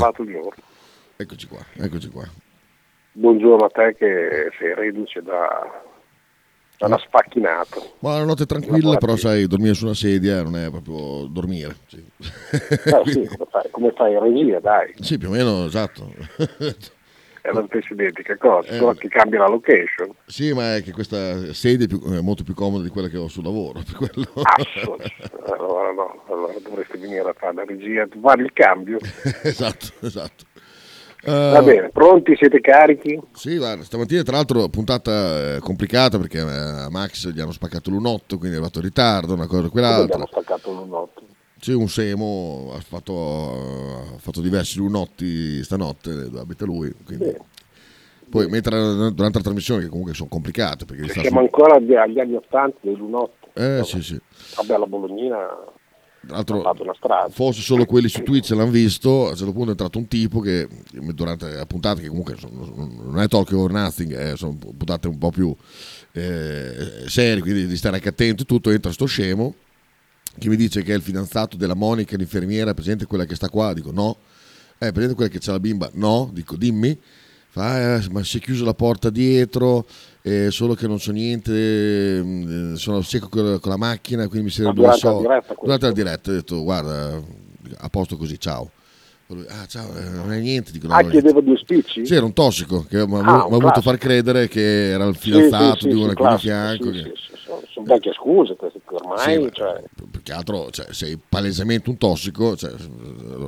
Fatto giorno. Eccoci qua, eccoci qua. Buongiorno a te che sei reduce da, una spacchinata. Ma una notte tranquilla, però sai, dormire su una sedia non è proprio dormire. Sì. Eh, sì, come, fai, come fai in regia, dai. Sì, più o meno, esatto. È la stessa identica cosa, solo che cambia la location. Sì, ma è che questa sedia è, più- è molto più comoda di quella che ho sul lavoro. Allora no, allora dovresti venire a fare la regia, fare il cambio. esatto, esatto. Va Eh, bene, pronti? Siete carichi? Sì, guarda, stamattina tra l'altro puntata eh, complicata perché eh, a Max gli hanno spaccato l'unotto, quindi è arrivato in ritardo, una cosa Come quell'altra. abbiamo staccato l'unotto? C'è un Semo, ha fatto, ha fatto diversi lunotti stanotte, abita lui. quindi- Poi mentre durante la trasmissione, che comunque sono complicate, perché siamo su- ancora agli, anni 80 dei lunotto. Eh sì, sì. Vabbè, la Bolognina Tra l'altro, ha fatto una strada. forse solo quelli su Twitch l'hanno visto. A un certo punto è entrato un tipo che durante la puntata, che comunque non è talk or nothing, eh, sono puntate un po' più eh, serie, quindi di stare anche attento tutto. Entra sto scemo che mi dice che è il fidanzato della Monica, l'infermiera, presente quella che sta qua. Dico no. Eh, presente quella che c'ha la bimba? No. Dico dimmi. Fa, eh, ma si è chiusa la porta dietro, eh, solo che non so niente, eh, sono secco con la, macchina, quindi mi serve Ma due soldi. Durante la diretta ho detto, guarda, a posto così, ciao. Ah, ciao, eh, non è niente. Dico, no, Ah, chiedeva due spicci? Sì, era un tossico che mi ha Ah, voluto far credere che era il fidanzato sì, di sì, una sì, qui di fianco. che- sono, sono vecchie scuse queste qui ormai. Cioè, più che altro cioè, sei palesemente un tossico, cioè,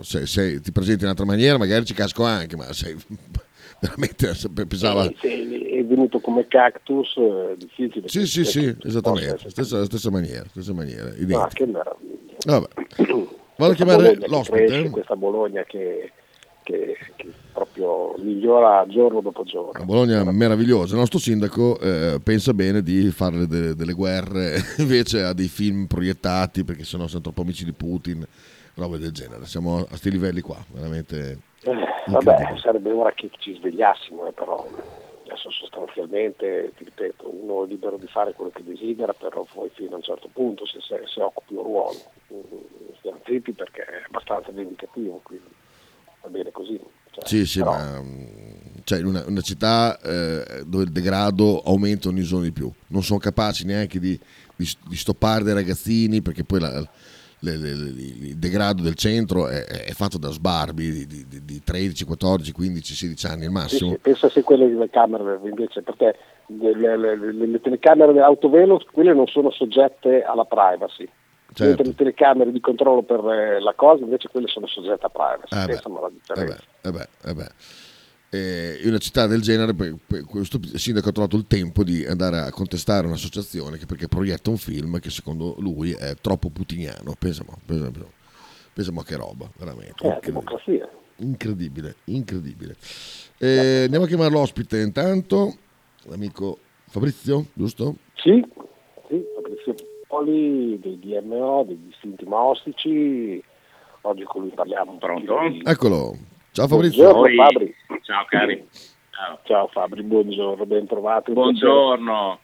se, se ti presenti in un'altra maniera magari ci casco anche, ma sei veramente pensava... eh, è venuto come cactus, è difficile. Sì, sì, sì, esattamente, essere- stessa, stessa maniera, stessa maniera, Ah, che meraviglia. Vabbè. Vado a chiamare l'ospite. cresce, eh. Questa Bologna che, che- che proprio migliora giorno dopo giorno. A Bologna è meravigliosa. Il nostro sindaco eh, pensa bene di fare de- delle guerre invece a dei film proiettati perché sennò siamo troppo amici di Putin, robe del genere. Siamo a questi livelli qua, veramente. Eh, vabbè, sarebbe ora che ci svegliassimo, eh, però adesso sostanzialmente, ti ripeto, uno è libero di fare quello che desidera, però poi fino a un certo punto se, se, se occupi un ruolo. Mm, Stiamo zitti perché è abbastanza vendicativo, quindi va bene così. Cioè, Sì, sì, però- ma mm, cioè, in una, una città eh, dove il degrado aumenta ogni giorno di più. Non sono capaci neanche di, di, di stoppare dei ragazzini perché poi la- le- le- il degrado del centro è, è fatto da sbarbi di, di- di 13, 14, 15, 16 anni al massimo. sì, pensa se quelle delle camere invece, perché le, le- le- le- le telecamere dell'autovelo, quelle non sono soggette alla privacy. Certo. Mentre le telecamere di controllo per eh, la cosa, invece quelle sono soggette a privacy. Eh beh, differenza. Eh beh, eh beh. Eh, in una città del genere, poi- poi questo sindaco ha trovato il tempo di andare a contestare un'associazione che perché proietta un film che secondo lui è troppo putiniano. Pensa, mo, pensa, pensa, pensa mo che roba, veramente. Eh, Incredibile. democrazia. Incredibile, incredibile. Eh, andiamo a chiamare l'ospite intanto, l'amico Fabrizio, giusto? Sì, sì, Fabrizio Poli dei DMO, degli istinti mostici. Oggi con lui parliamo po'. Di... Eccolo. Ciao Fabrizio. Buongiorno Fabri. Ciao cari. Ciao. Ciao Fabri, buongiorno, ben trovato. Buongiorno.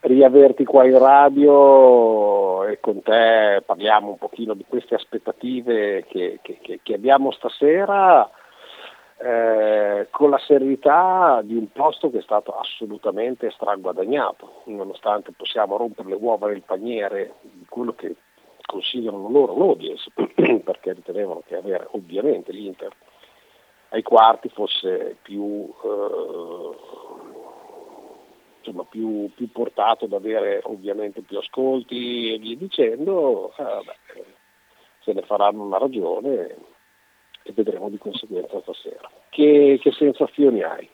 riaverti qua in radio e con te parliamo un pochino di queste aspettative che, che- che- che abbiamo stasera eh, con la serenità di un posto che è stato assolutamente straguadagnato, nonostante possiamo rompere le uova nel paniere di quello che considerano loro l'audience, perché ritenevano che avere ovviamente l'Inter ai quarti fosse più, eh, insomma, più, più portato ad avere ovviamente più ascolti e via dicendo, eh, vabbè, eh, se ne faranno una ragione e vedremo di conseguenza stasera. Che, che sensazioni hai?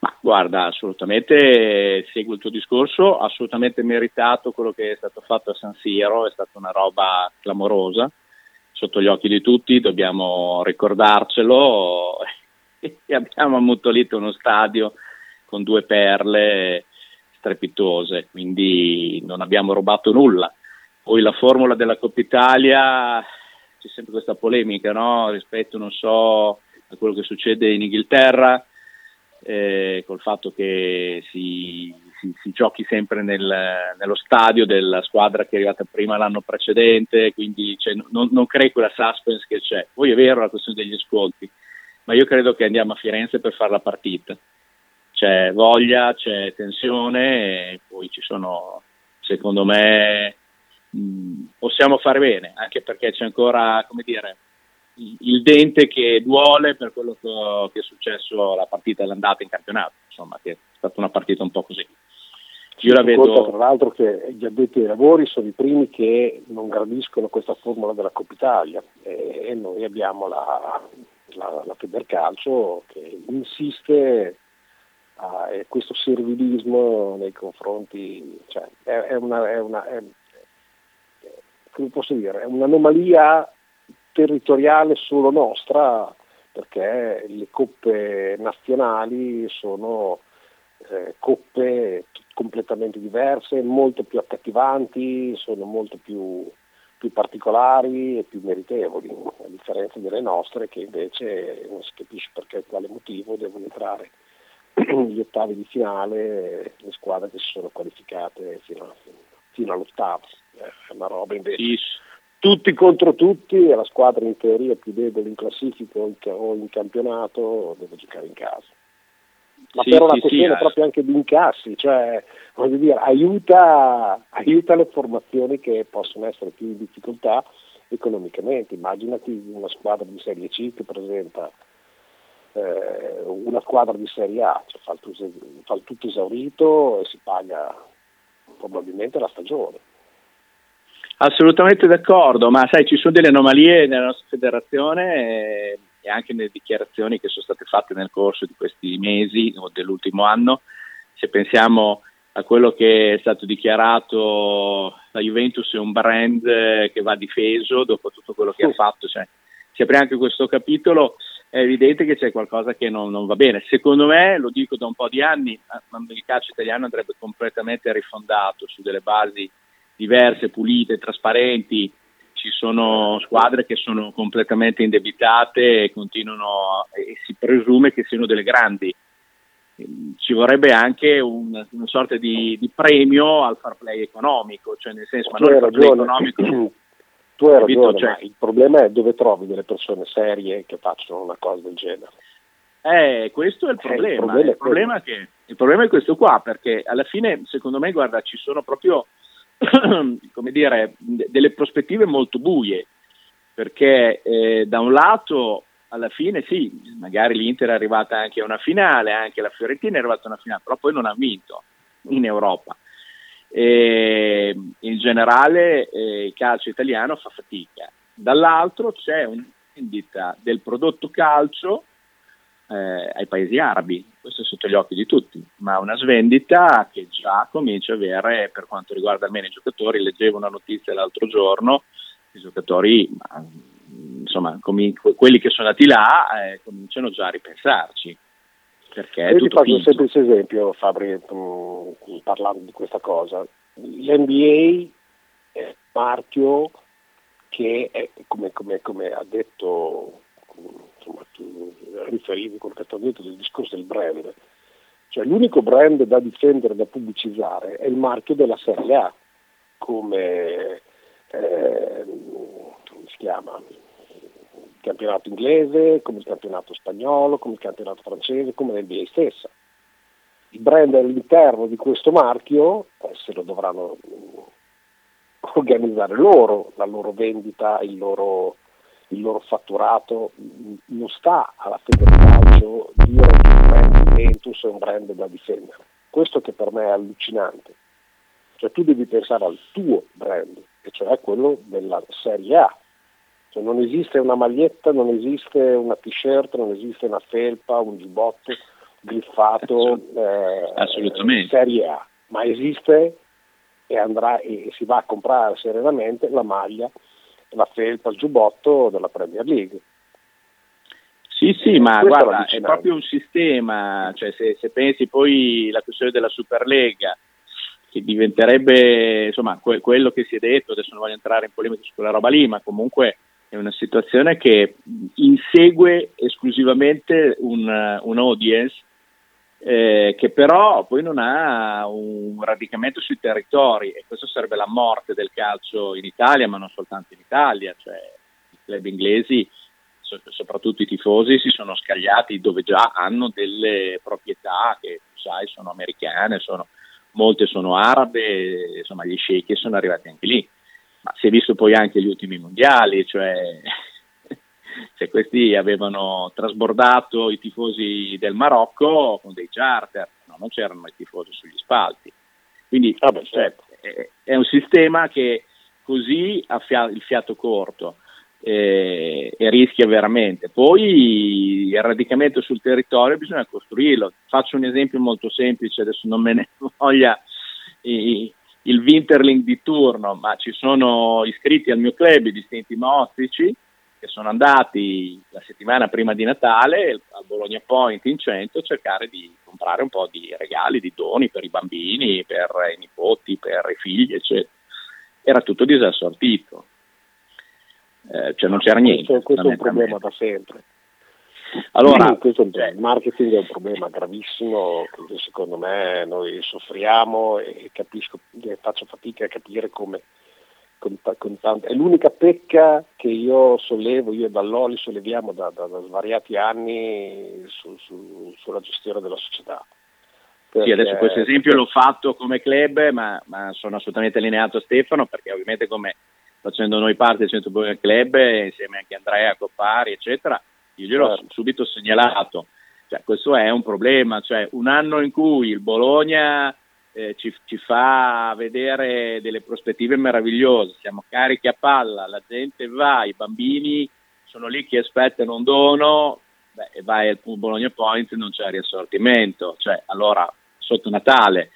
Ma guarda, assolutamente seguo il tuo discorso, assolutamente meritato quello che è stato fatto a San Siro, è stata una roba clamorosa, sotto gli occhi di tutti, dobbiamo ricordarcelo e abbiamo ammutolito uno stadio con due perle strepitose, quindi non abbiamo rubato nulla. Poi la formula della Coppa Italia, c'è sempre questa polemica no? rispetto, non so, a quello che succede in Inghilterra, eh, col fatto che si, si si, giochi sempre nel, nello stadio della squadra che è arrivata prima l'anno precedente, quindi cioè, non, non crei quella suspense che c'è. Poi è vero la questione degli ascolti, ma io credo che andiamo a Firenze per fare la partita. C'è voglia, c'è tensione e poi ci sono, secondo me, mh, possiamo fare bene, anche perché c'è ancora, come dire, il dente che duole per quello che, è successo la partita dell'andata in campionato, insomma, che è stata una partita un po' così. Io la vedo... Tra l'altro che gli addetti ai lavori sono i primi che non gradiscono questa formula della Coppa Italia. E noi abbiamo la, la, la Federcalcio che insiste a questo servilismo nei confronti, cioè, è, è, una, è, una, è, come posso dire, è un'anomalia territoriale solo nostra perché le coppe nazionali sono eh, coppe completamente diverse, molto più accattivanti, sono molto più, più, particolari e più meritevoli, a differenza delle nostre che invece non si capisce perché e quale motivo devono entrare gli ottavi di finale le squadre che si sono qualificate fino, a, fino all'ottavo. È una roba invece. Sì tutti contro tutti e la squadra in teoria più debole in classifica o in campionato deve giocare in casa. Ma sì, per una sì, questione sì, proprio anche di incassi, cioè voglio dire, aiuta, aiuta le formazioni che possono essere più in difficoltà economicamente. Immaginati una squadra di Serie C che presenta eh, una squadra di Serie A, cioè fa, il tutto, fa il tutto esaurito e si paga probabilmente la stagione. Assolutamente d'accordo, ma sai, ci sono delle anomalie nella nostra federazione e, anche nelle dichiarazioni che sono state fatte nel corso di questi mesi o dell'ultimo anno. Se pensiamo a quello che è stato dichiarato, la Juventus è un brand che va difeso dopo tutto quello che ha fatto. Cioè, si apre anche questo capitolo, è evidente che c'è qualcosa che non, non, va bene. Secondo me, lo dico da un po' di anni, il calcio italiano andrebbe completamente rifondato su delle basi diverse, pulite, trasparenti. Ci sono squadre che sono completamente indebitate e continuano e si presume che siano delle grandi. Ci vorrebbe anche un, una sorta di, di, premio al far play economico, cioè nel senso, ma non il far play economico. Tu hai ragione, cioè, il problema è dove trovi delle persone serie che facciano una cosa del genere. Eh, questo è il problema. Eh, il, problema il, problema che, il problema è questo qua, perché alla fine, secondo me, guarda, ci sono proprio come dire, delle prospettive molto buie, perché eh, da un lato alla fine sì, magari l'Inter è arrivata anche a una finale, anche la Fiorentina è arrivata a una finale, però poi non ha vinto in Europa. E in generale eh, il calcio italiano fa fatica. Dall'altro c'è una vendita del prodotto calcio eh, ai paesi arabi, questo è sotto gli occhi di tutti, ma una svendita che già comincia a avere, per quanto riguarda almeno i giocatori, leggevo una notizia l'altro giorno, i giocatori, insomma, com- quelli che sono andati là, eh, cominciano già a ripensarci. Perché Io ti faccio un semplice esempio, Fabri, parlando di questa cosa. L'NBA è un marchio che, è, come, come, come ha detto insomma, tu riferivi correttamente del discorso del brand. Cioè, l'unico brand da difendere, da pubblicizzare è il marchio della Serie A, come, eh, si chiama? Il campionato inglese, come il campionato spagnolo, come il campionato francese, come l'NBA stessa. I brand all'interno di questo marchio eh, se lo dovranno organizzare loro, la loro vendita, il loro, il loro fatturato, non sta alla Federcalcio dire che il brand Juventus è un brand da difendere. Questo che per me è allucinante. Cioè tu devi pensare al tuo brand, e cioè quello della Serie A. Cioè, non esiste una maglietta, non esiste una t-shirt, non esiste una felpa, un giubbotto griffato eh. Serie A, ma esiste e, andrà, e si va a comprare serenamente la maglia la felpa, il giubbotto della Premier League. Sì, sì, ma Questo guarda, è proprio un sistema, cioè se, se pensi poi alla questione della Superlega, che diventerebbe insomma que- quello che si è detto, adesso non voglio entrare in polemica su quella roba lì, ma comunque è una situazione che insegue esclusivamente un, un audience eh, che però poi non ha un radicamento sui territori e questo sarebbe la morte del calcio in Italia, ma non soltanto in Italia, cioè i club inglesi, soprattutto i tifosi, si sono scagliati dove già hanno delle proprietà che sai sono americane, sono, molte sono arabe, insomma gli sceicchi sono arrivati anche lì, ma si è visto poi anche gli ultimi mondiali, cioè se questi avevano trasbordato i tifosi del Marocco con dei charter, no, non c'erano i tifosi sugli spalti. Quindi ah beh, certo. è, è, un sistema che così ha fia- il fiato corto eh, e rischia veramente. Poi il radicamento sul territorio bisogna costruirlo. Faccio un esempio molto semplice, adesso non me ne voglia i, il Winterling di turno, ma ci sono iscritti al mio club i distinti mostrici che sono andati la settimana prima di Natale al Bologna Point in centro a cercare di comprare un po' di regali, di doni per i bambini, per i nipoti, per i figli, eccetera. Era tutto disassortito, eh, cioè non c'era niente. Questo, questo è un problema da sempre. Allora, questo, il marketing è un problema gravissimo che secondo me noi soffriamo e capisco, faccio fatica a capire come con, con tanto, è l'unica pecca che io sollevo, io e Balloli solleviamo da, da, da svariati anni su, su, sulla gestione della società. Perché... Sì, adesso questo esempio l'ho fatto come club, ma, ma, sono assolutamente allineato a Stefano perché ovviamente come facendo noi parte del Centro Bologna Club, insieme anche a Andrea Coppari, eccetera, io gliel'ho certo. subito segnalato. Cioè, questo è un problema, cioè un anno in cui il Bologna eh, ci, ci, fa vedere delle prospettive meravigliose, siamo carichi a palla, la gente va, i bambini sono lì che aspettano un dono, beh, e vai al Bologna Point non c'è riassortimento, cioè allora sotto Natale.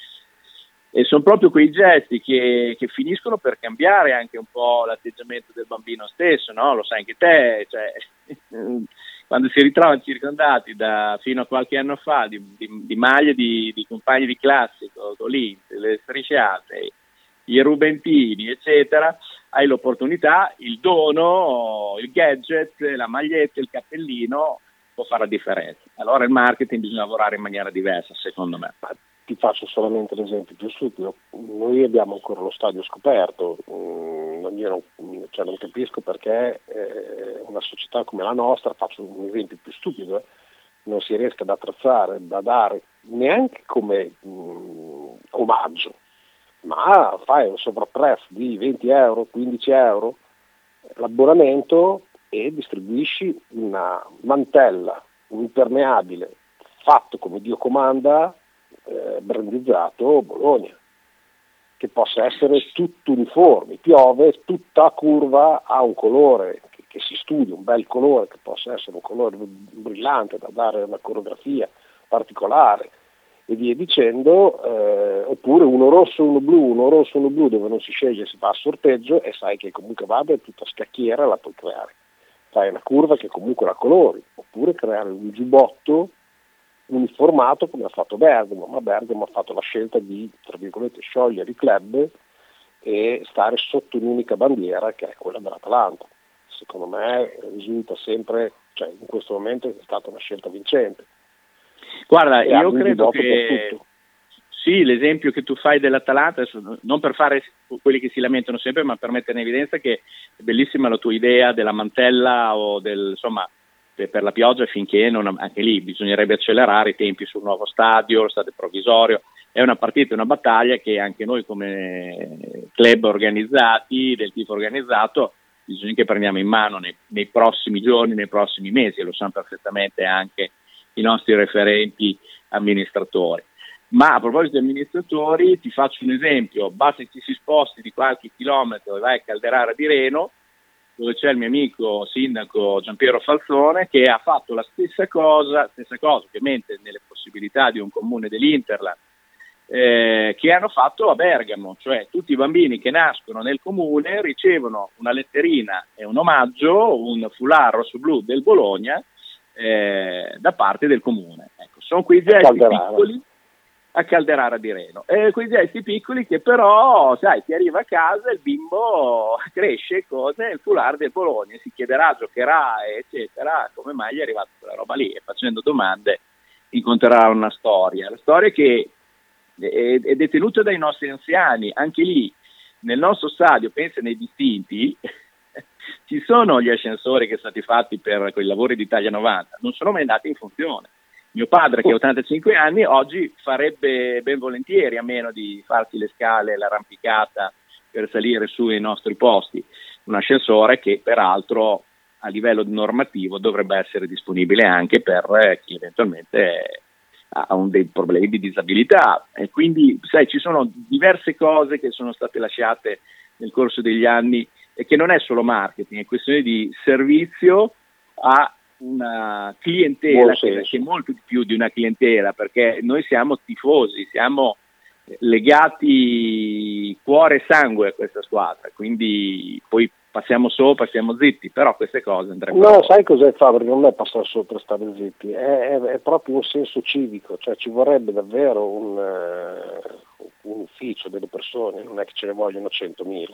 E sono proprio quei gesti che, che, finiscono per cambiare anche un po' l'atteggiamento del bambino stesso, no? Lo sai anche te, cioè, quando si ritrovano circondati da, fino a qualche anno fa di, di, di maglie di, di, compagni di classe, con l'Inter, le strisciate, i rubentini, eccetera, hai l'opportunità, il dono, il gadget, la maglietta, il cappellino può fare la differenza. Allora il marketing bisogna lavorare in maniera diversa, secondo me ti faccio solamente l'esempio più stupido, noi abbiamo ancora lo stadio scoperto, mm, io non, cioè non capisco perché eh, una società come la nostra, faccio un esempio più stupido, eh, non si riesca ad attrezzare, da dare neanche come mh, mm, omaggio, ma fai un sovrapprezzo di 20 euro, 15 euro l'abbonamento e distribuisci una mantella, un impermeabile fatto come Dio comanda eh, brandizzato Bologna, che possa essere tutto uniforme, piove, tutta curva ha un colore che, si studi, un bel colore, che possa essere un colore brillante da dare una coreografia particolare e via dicendo, eh, oppure uno rosso, uno blu, uno rosso, uno blu dove non si sceglie, si va a sorteggio e sai che comunque vada è tutta scacchiera la puoi creare. Fai una curva che comunque la colori, oppure creare un giubbotto uniformato come ha fatto Bergamo, ma Bergamo ha fatto la scelta di, tra virgolette, sciogliere i club e stare sotto un'unica bandiera che è quella dell'Atalanta. Secondo me risulta sempre, cioè in questo momento è stata una scelta vincente. Guarda, e io credo che sì, l'esempio che tu fai dell'Atalanta, non per fare quelli che si lamentano sempre, ma per mettere in evidenza che è bellissima la tua idea della mantella o del, insomma, per la pioggia finché non, anche lì bisognerebbe accelerare i tempi sul nuovo stadio, lo stadio provvisorio. È una partita, una battaglia che anche noi come club organizzati, del tifo organizzato, bisogna che prendiamo in mano nei, nei prossimi giorni, nei prossimi mesi, e lo sanno perfettamente anche i nostri referenti amministratori. Ma a proposito di amministratori, ti faccio un esempio, basta che ti si sposti di qualche chilometro e vai a Calderara di Reno, dove c'è il mio amico sindaco Giampiero Falzone che ha fatto la stessa cosa, stessa cosa ovviamente nelle possibilità di un comune dell'Interland, eh, che hanno fatto a Bergamo, cioè tutti i bambini che nascono nel comune ricevono una letterina e un omaggio, un foulard rosso-blu del Bologna eh, da parte del comune. Ecco, sono quei gesti piccoli a Calderara di Reno. E quei gesti piccoli che però, sai, ti arriva a casa, il bimbo cresce con il foulard del Bologna, si chiederà, giocherà, eccetera, come mai gli è arrivata quella roba lì e facendo domande incontrerà una storia. La storia che è, è detenuta dai nostri anziani, anche lì nel nostro stadio, pensa nei distinti, ci sono gli ascensori che sono stati fatti per quei lavori d'Italia 90, non sono mai andati in funzione. Mio padre, che ha 85 anni, oggi farebbe ben volentieri a meno di farsi le scale, l'arrampicata per salire sui nostri posti. Un ascensore che peraltro a livello normativo dovrebbe essere disponibile anche per chi eventualmente ha un dei problemi di disabilità. E quindi sai ci sono diverse cose che sono state lasciate nel corso degli anni e che non è solo marketing, è questione di servizio a una clientela che, che è molto di più di una clientela perché noi siamo tifosi, siamo legati cuore e sangue a questa squadra, quindi poi passiamo sopra, stiamo zitti, però queste cose andrebbero... No, sai cos'è Fabri? Non è passare sopra e stare zitti, è, è, è, proprio un senso civico, cioè ci vorrebbe davvero un, uh, un ufficio delle persone, non è che ce ne vogliono 100.000,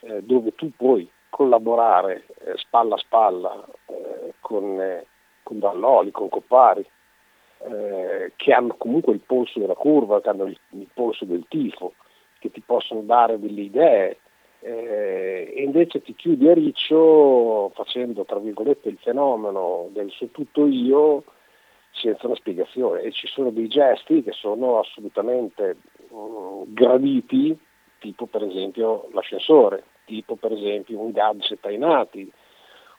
eh, dove tu puoi collaborare eh, spalla a spalla eh, con, eh, con Dalloli, con Coppari, eh, che hanno comunque il polso della curva, che hanno il, il polso del tifo, che ti possono dare delle idee, eh, e invece ti chiudi a riccio facendo tra virgolette il fenomeno del su tutto io senza una spiegazione. E ci sono dei gesti che sono assolutamente mh, graditi tipo per esempio l'ascensore tipo per esempio un gadget ai nati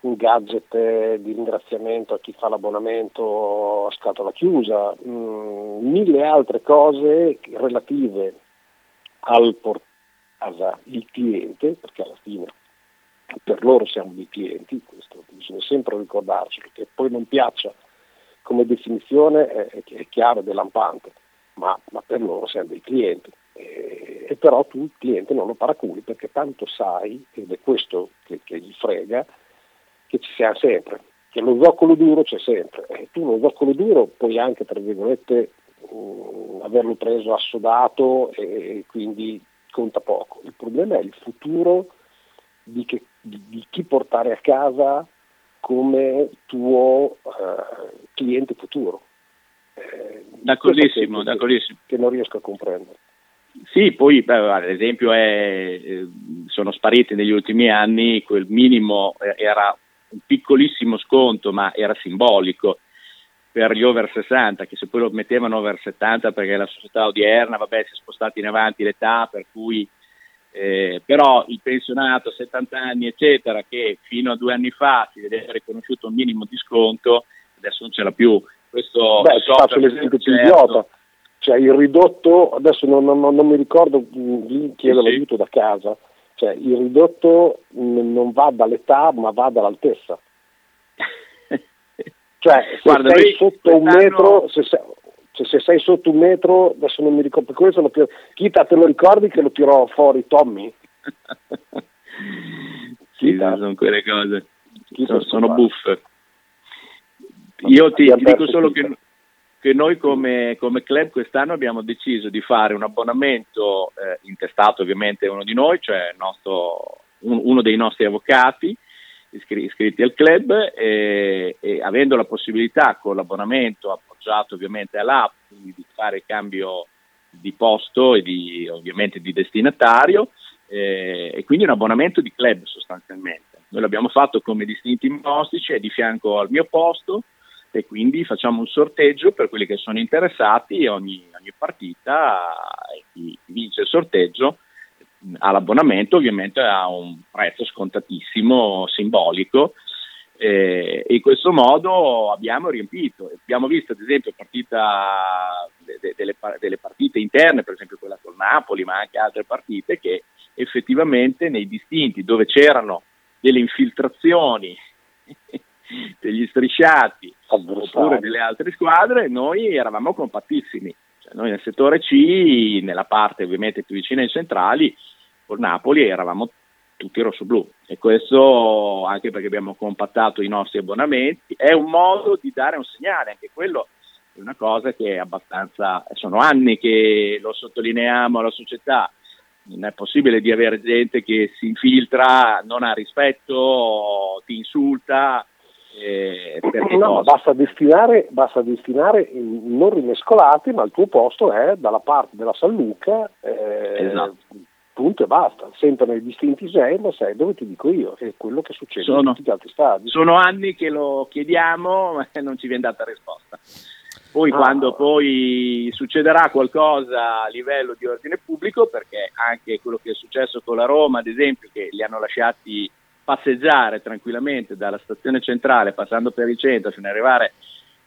un gadget di ringraziamento a chi fa l'abbonamento a scatola chiusa mh, mille altre cose relative al portale il cliente, perché alla fine per loro siamo dei clienti, questo bisogna sempre ricordarci, che poi non piaccia come definizione è, è chiaro ed è lampante, ma, ma, per loro siamo dei clienti. E, e, però tu il cliente non lo paraculi perché tanto sai, ed è questo che, che gli frega, che ci sia sempre, che lo zoccolo duro c'è sempre. E tu lo zoccolo duro puoi anche, tra virgolette, mh, averlo preso assodato e, e quindi conta poco. Il problema è il futuro di, che, di, di chi portare a casa come tuo uh, cliente futuro. Eh, d'accordissimo, che, d'accordissimo. Che non riesco a comprendere. Sì, poi beh, ad esempio è, eh, sono spariti negli ultimi anni, quel minimo eh, era un piccolissimo sconto ma era simbolico per gli over 60, che se poi lo mettevano over 70 perché la società odierna, vabbè, si è spostata in avanti l'età, per cui eh, però il pensionato 70 anni, eccetera, che fino a due anni fa si vedeva riconosciuto un minimo di sconto, adesso non ce l'ha più. Questo Beh, so faccio l'esempio più certo. idiota. Cioè il ridotto, adesso non, non, non mi ricordo, lì chiedo sì, l'aiuto da casa, cioè il ridotto non va dall'età ma va dall'altezza. Cioè, se Guarda, sei sotto un metro, se sei, cioè, se sei sotto un metro, adesso non mi ricordo, questo lo, Chita te lo ricordi che lo tirò fuori Tommy? sì, sono quelle cose, sono, sono buffe. Io ti, ti dico solo che, che noi come, come, club quest'anno abbiamo deciso di fare un abbonamento eh, intestato ovviamente uno di noi, cioè nostro, un, uno dei nostri avvocati, iscritti al club e, e, avendo la possibilità con l'abbonamento appoggiato ovviamente all'app di fare cambio di posto e di, ovviamente di destinatario eh, e quindi un abbonamento di club sostanzialmente. Noi l'abbiamo fatto come distinti mostici, è di fianco al mio posto e quindi facciamo un sorteggio per quelli che sono interessati ogni, ogni partita e chi vince il sorteggio all'abbonamento ovviamente a un prezzo scontatissimo, simbolico, eh, e in questo modo abbiamo riempito. Abbiamo visto ad esempio partita, de, de, delle, delle, partite interne, per esempio quella col Napoli, ma anche altre partite che effettivamente nei distinti dove c'erano delle infiltrazioni degli strisciati oppure delle altre squadre, noi eravamo compattissimi. Cioè, noi nel settore C, nella parte ovviamente più vicina ai centrali, col Napoli eravamo tutti rosso-blu e questo anche perché abbiamo compattato i nostri abbonamenti. È un modo di dare un segnale, anche quello è una cosa che è abbastanza, sono anni che lo sottolineiamo alla società, non è possibile di avere gente che si infiltra, non ha rispetto, ti insulta, Eh, no, basta destinare, basta destinare non rimescolati, ma il tuo posto è dalla parte della San Luca, eh, esatto. punto e basta. Sempre nei distinti sei, ma sai dove ti dico io, è quello che succede sono, in tutti gli altri stadi. Sono anni che lo chiediamo, ma non ci viene data risposta. Poi ah. quando poi succederà qualcosa a livello di ordine pubblico, perché anche quello che è successo con la Roma, ad esempio, che li hanno lasciati passeggiare tranquillamente dalla stazione centrale, passando per il centro, fino ad arrivare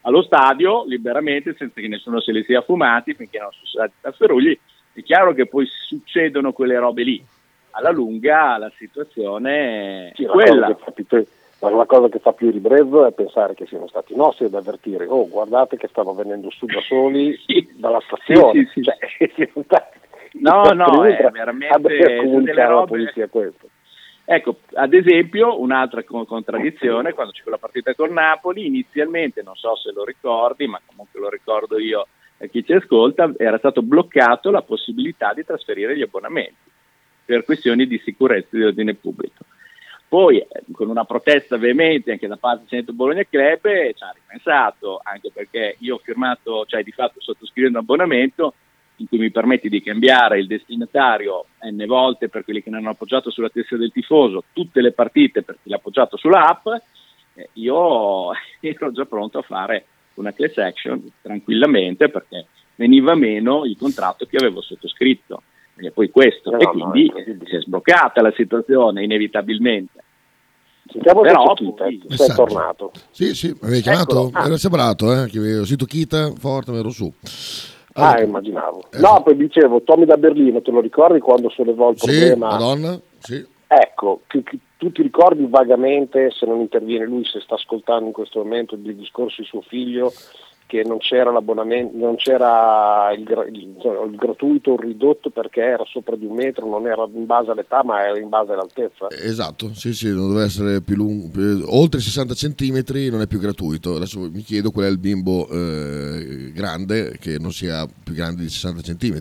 allo stadio liberamente, senza che nessuno se li sia fumati, finché non sono stati tafferugli, è chiaro che poi succedono quelle robe lì. Alla lunga la situazione sì, è quella. Ma la cosa che fa più ribrezzo è pensare che siano stati i nostri ad avvertire, oh guardate che stanno venendo su da soli sì. dalla stazione. Sì, sì, cioè, no, no, è veramente delle robe... questo. Ecco, ad esempio, un'altra contraddizione, quando c'è quella partita con Napoli, inizialmente, non so se lo ricordi, ma comunque lo ricordo io a chi ci ascolta, era stato bloccato la possibilità di trasferire gli abbonamenti per questioni di sicurezza e di ordine pubblico. Poi, eh, con una protesta veemente anche da parte del Centro Bologna Club, ci ha ripensato, anche perché io ho firmato, cioè di fatto sottoscrivo un abbonamento in cui mi permetti di cambiare il destinatario n volte per quelli che ne hanno appoggiato sulla testa del tifoso, tutte le partite per chi l'ha appoggiato sulla app, eh, io ero già pronto a fare una class action tranquillamente perché veniva meno il contratto che avevo sottoscritto. E poi questo, no, e quindi no, si è sbloccata la situazione inevitabilmente. Sentiamo Però poi... sei tornato. Sì, sì, mi avevi chiamato, ecco. ah. ero sembrato, eh, che avevo sentito Kita, forte, ero su. Allora, ah, immaginavo. Eh, no, poi dicevo, Tommy da Berlino, te lo ricordi quando sollevò il problema? Sì, Madonna, sì. Ecco, che, che, tu ti ricordi vagamente, se non interviene lui, se sta ascoltando in questo momento il discorso di suo figlio, che non c'era non c'era il, il, il, gratuito il ridotto perché era sopra di un metro, non era in base all'età ma era in base all'altezza. Esatto, sì sì, non deve essere più lungo, oltre 60 cm non è più gratuito. Adesso mi chiedo qual è il bimbo eh, grande che non sia più grande di 60 cm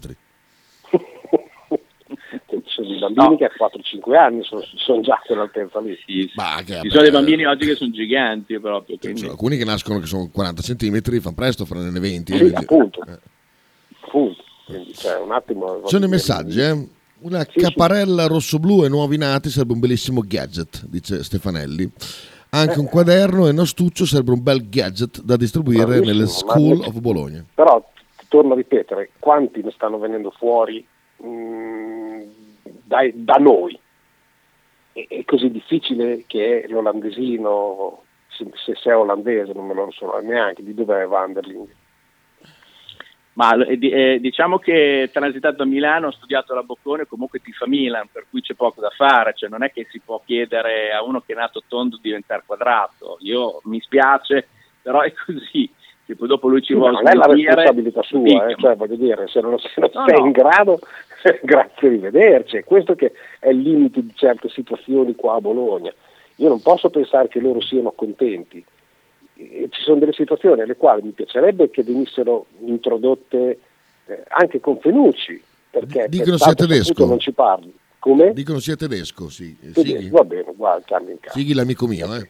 bambini no. che a 4-5 anni sono, sono già a quell'altezza lì. Sì, bah, che, Ci sono dei bambini oggi che sono giganti proprio. Quindi... Cioè, alcuni che nascono che sono 40 cm, fanno presto, faranno 20. Sì, appunto. Eh. appunto. Quindi, cioè, un attimo, Ci sono i messaggi, eh? Una sì, caparella sì. rosso-blu e nuovi nati sarebbe un bellissimo gadget, dice Stefanelli. Anche eh. un quaderno e un astuccio sarebbe un bel gadget da distribuire nelle School of Bologna. Però, torno a ripetere, quanti ne stanno venendo fuori mh, mm, da, da noi. È, è, così difficile che l'olandesino, se, se sei olandese, non me lo so neanche, di dove è Vanderling. Ma eh, eh, diciamo che transitato a Milano, ho studiato la Boccone, comunque ti fa Milan, per cui c'è poco da fare, cioè non è che si può chiedere a uno che è nato tondo di diventare quadrato. Io mi spiace, però è così. Che poi dopo lui ci vuole Non è la responsabilità sua, eh, cioè voglio dire, se non, se non no, sei no. in grado grazie, arrivederci. È questo che è il limite di certe situazioni qua a Bologna. Io non posso pensare che loro siano contenti. E ci sono delle situazioni alle quali mi piacerebbe che venissero introdotte eh, anche con Fenucci, perché dicono sia tedesco. non ci parli. Come? Dicono sia tedesco, sì. Tedesco, va bene, guarda, cambia in casa. Sighi l'amico mio, eh.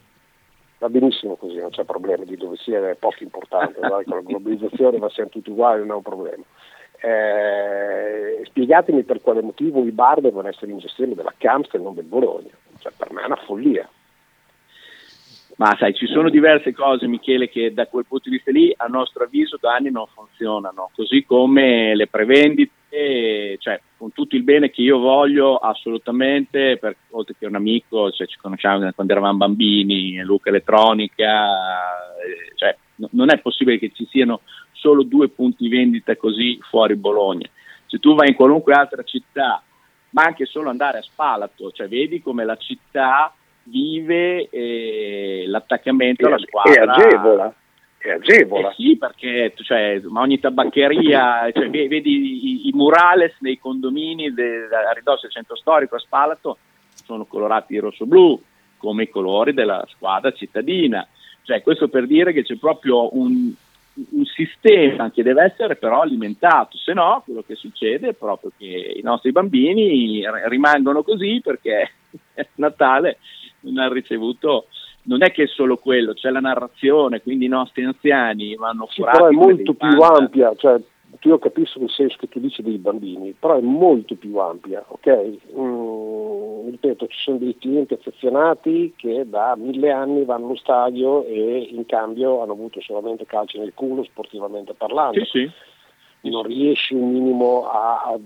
Va benissimo così, non c'è problema di dove sia, è poco importante, con la globalizzazione va siamo tutti uguali, non è un problema. Eh, spiegatemi per quale motivo i bar devono essere in gestione della Camps e non del Bologna. Cioè, per me è una follia. Ma sai, ci sono diverse cose, Michele, che da quel punto di vista lì, a nostro avviso, da anni non funzionano. Così come le prevendite, cioè, con tutto il bene che io voglio, assolutamente, per, oltre che un amico, cioè, ci conosciamo quando eravamo bambini, Luca Elettronica, eh, cioè, no, non è possibile che ci siano solo due punti vendita così fuori Bologna. Se tu vai in qualunque altra città, ma anche solo andare a Spalato, cioè vedi come la città vive eh, l'attaccamento alla squadra. E agevola. È agevola. Eh sì, perché cioè, ogni tabaccheria, cioè, vedi i, i, murales nei condomini de, a ridosso del centro storico a Spalato sono colorati rosso-blu, come i colori della squadra cittadina. Cioè, questo per dire che c'è proprio un, un sistema che deve essere però alimentato, se no quello che succede è proprio che i nostri bambini rimangono così perché Natale non ha ricevuto non è che è solo quello, c'è la narrazione, quindi i nostri anziani vanno sì, Però è molto più ampia, cioè, io capisco il senso che tu dici dei bambini, però è molto più ampia, ok? Mm, ripeto, ci sono dei clienti affezionati che da mille anni vanno allo stadio e in cambio hanno avuto solamente calci nel culo, sportivamente parlando. Sì, sì. Non riesci un minimo a, a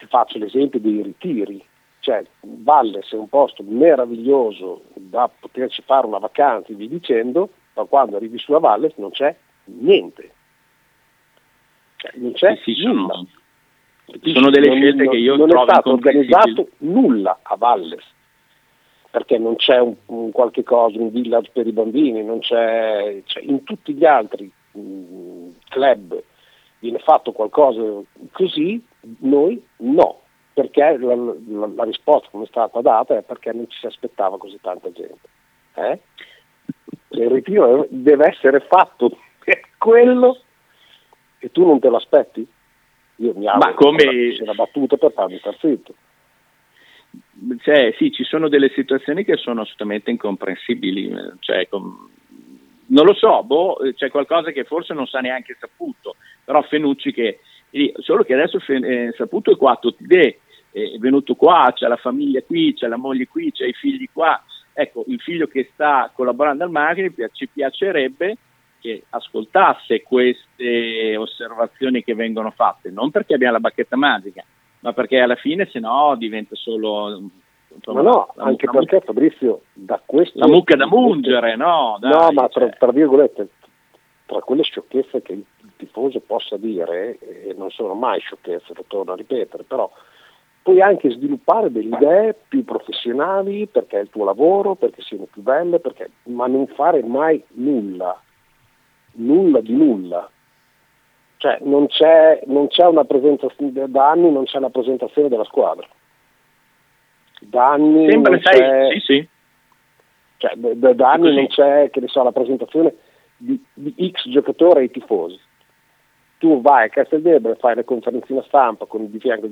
ti faccio l'esempio dei ritiri, cioè Valles è un posto meraviglioso da poterci fare una vacanza via dicendo, ma quando arrivi sulla Valles non c'è niente. Cioè, non c'è sì, sì, sono, sono, delle scelte non, che io non trovo Non è stato organizzato nulla a Valles, perché non c'è un, un, qualche cosa, un village per i bambini, non c'è, cioè, in tutti gli altri mh, mm, club viene fatto qualcosa così, noi no perché la, la, la, risposta come è stata data è perché non ci si aspettava così tanta gente. Eh? Il ritiro deve essere fatto per quello e tu non te l'aspetti? Io mi auguro come... che sia una battuta per farmi star zitto. Cioè, sì, ci sono delle situazioni che sono assolutamente incomprensibili. Cioè, com... non lo so, boh, c'è qualcosa che forse non sa neanche saputo, però Fenucci che solo che adesso eh, saputo è qua tutti è venuto qua, c'è la famiglia qui, c'è la moglie qui, c'è i figli qua. Ecco, il figlio che sta collaborando al marketing ci piacerebbe che ascoltasse queste osservazioni che vengono fatte, non perché abbiamo la bacchetta magica, ma perché alla fine se no diventa solo... Insomma, ma no, anche mucca, perché Fabrizio, da questo... La mucca da mungere, no? Dai, no, ma tra, cioè. tra virgolette, tra quelle sciocchezze che il tifoso possa dire, e non sono mai sciocchezze, lo torno a ripetere, però puoi anche sviluppare delle idee più professionali perché è il tuo lavoro, perché siano più belle, perché, ma non fare mai nulla, nulla di nulla. Cioè non c'è, non c'è una presentazione, da anni non c'è la presentazione della squadra. Da anni Sempre non sai, c'è, sì, sì. Cioè, da, da anni non c'è che ne so, la presentazione di, di X giocatore ai tifosi tu vai a Casteldelbro e fai la conferenzina stampa con di fianco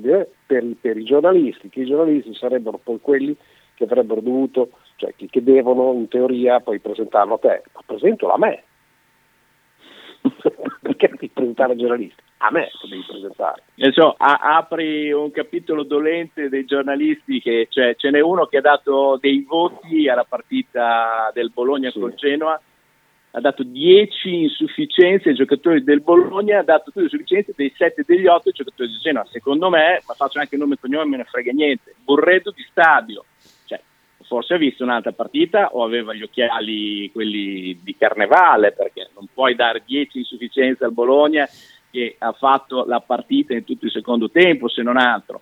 per, per, i giornalisti, che i giornalisti sarebbero poi quelli che avrebbero dovuto, cioè che, che devono in teoria poi presentarlo a te, ma presentalo a me. Perché devi presentare ai giornalisti? A me lo devi presentare. So, a, apri un capitolo dolente dei giornalisti, che cioè, ce n'è uno che ha dato dei voti alla partita del Bologna sì. col Genoa ha dato 10 insufficienze ai giocatori del Bologna, ha dato tutte le insufficienze dei 7 degli 8 giocatori del Genoa. Secondo me, ma faccio anche nome e cognome, me ne frega niente. Borreddo di stadio, cioè, forse ha visto un'altra partita o aveva gli occhiali quelli di carnevale, perché non puoi dare 10 insufficienze al Bologna che ha fatto la partita in tutto il secondo tempo, se non altro.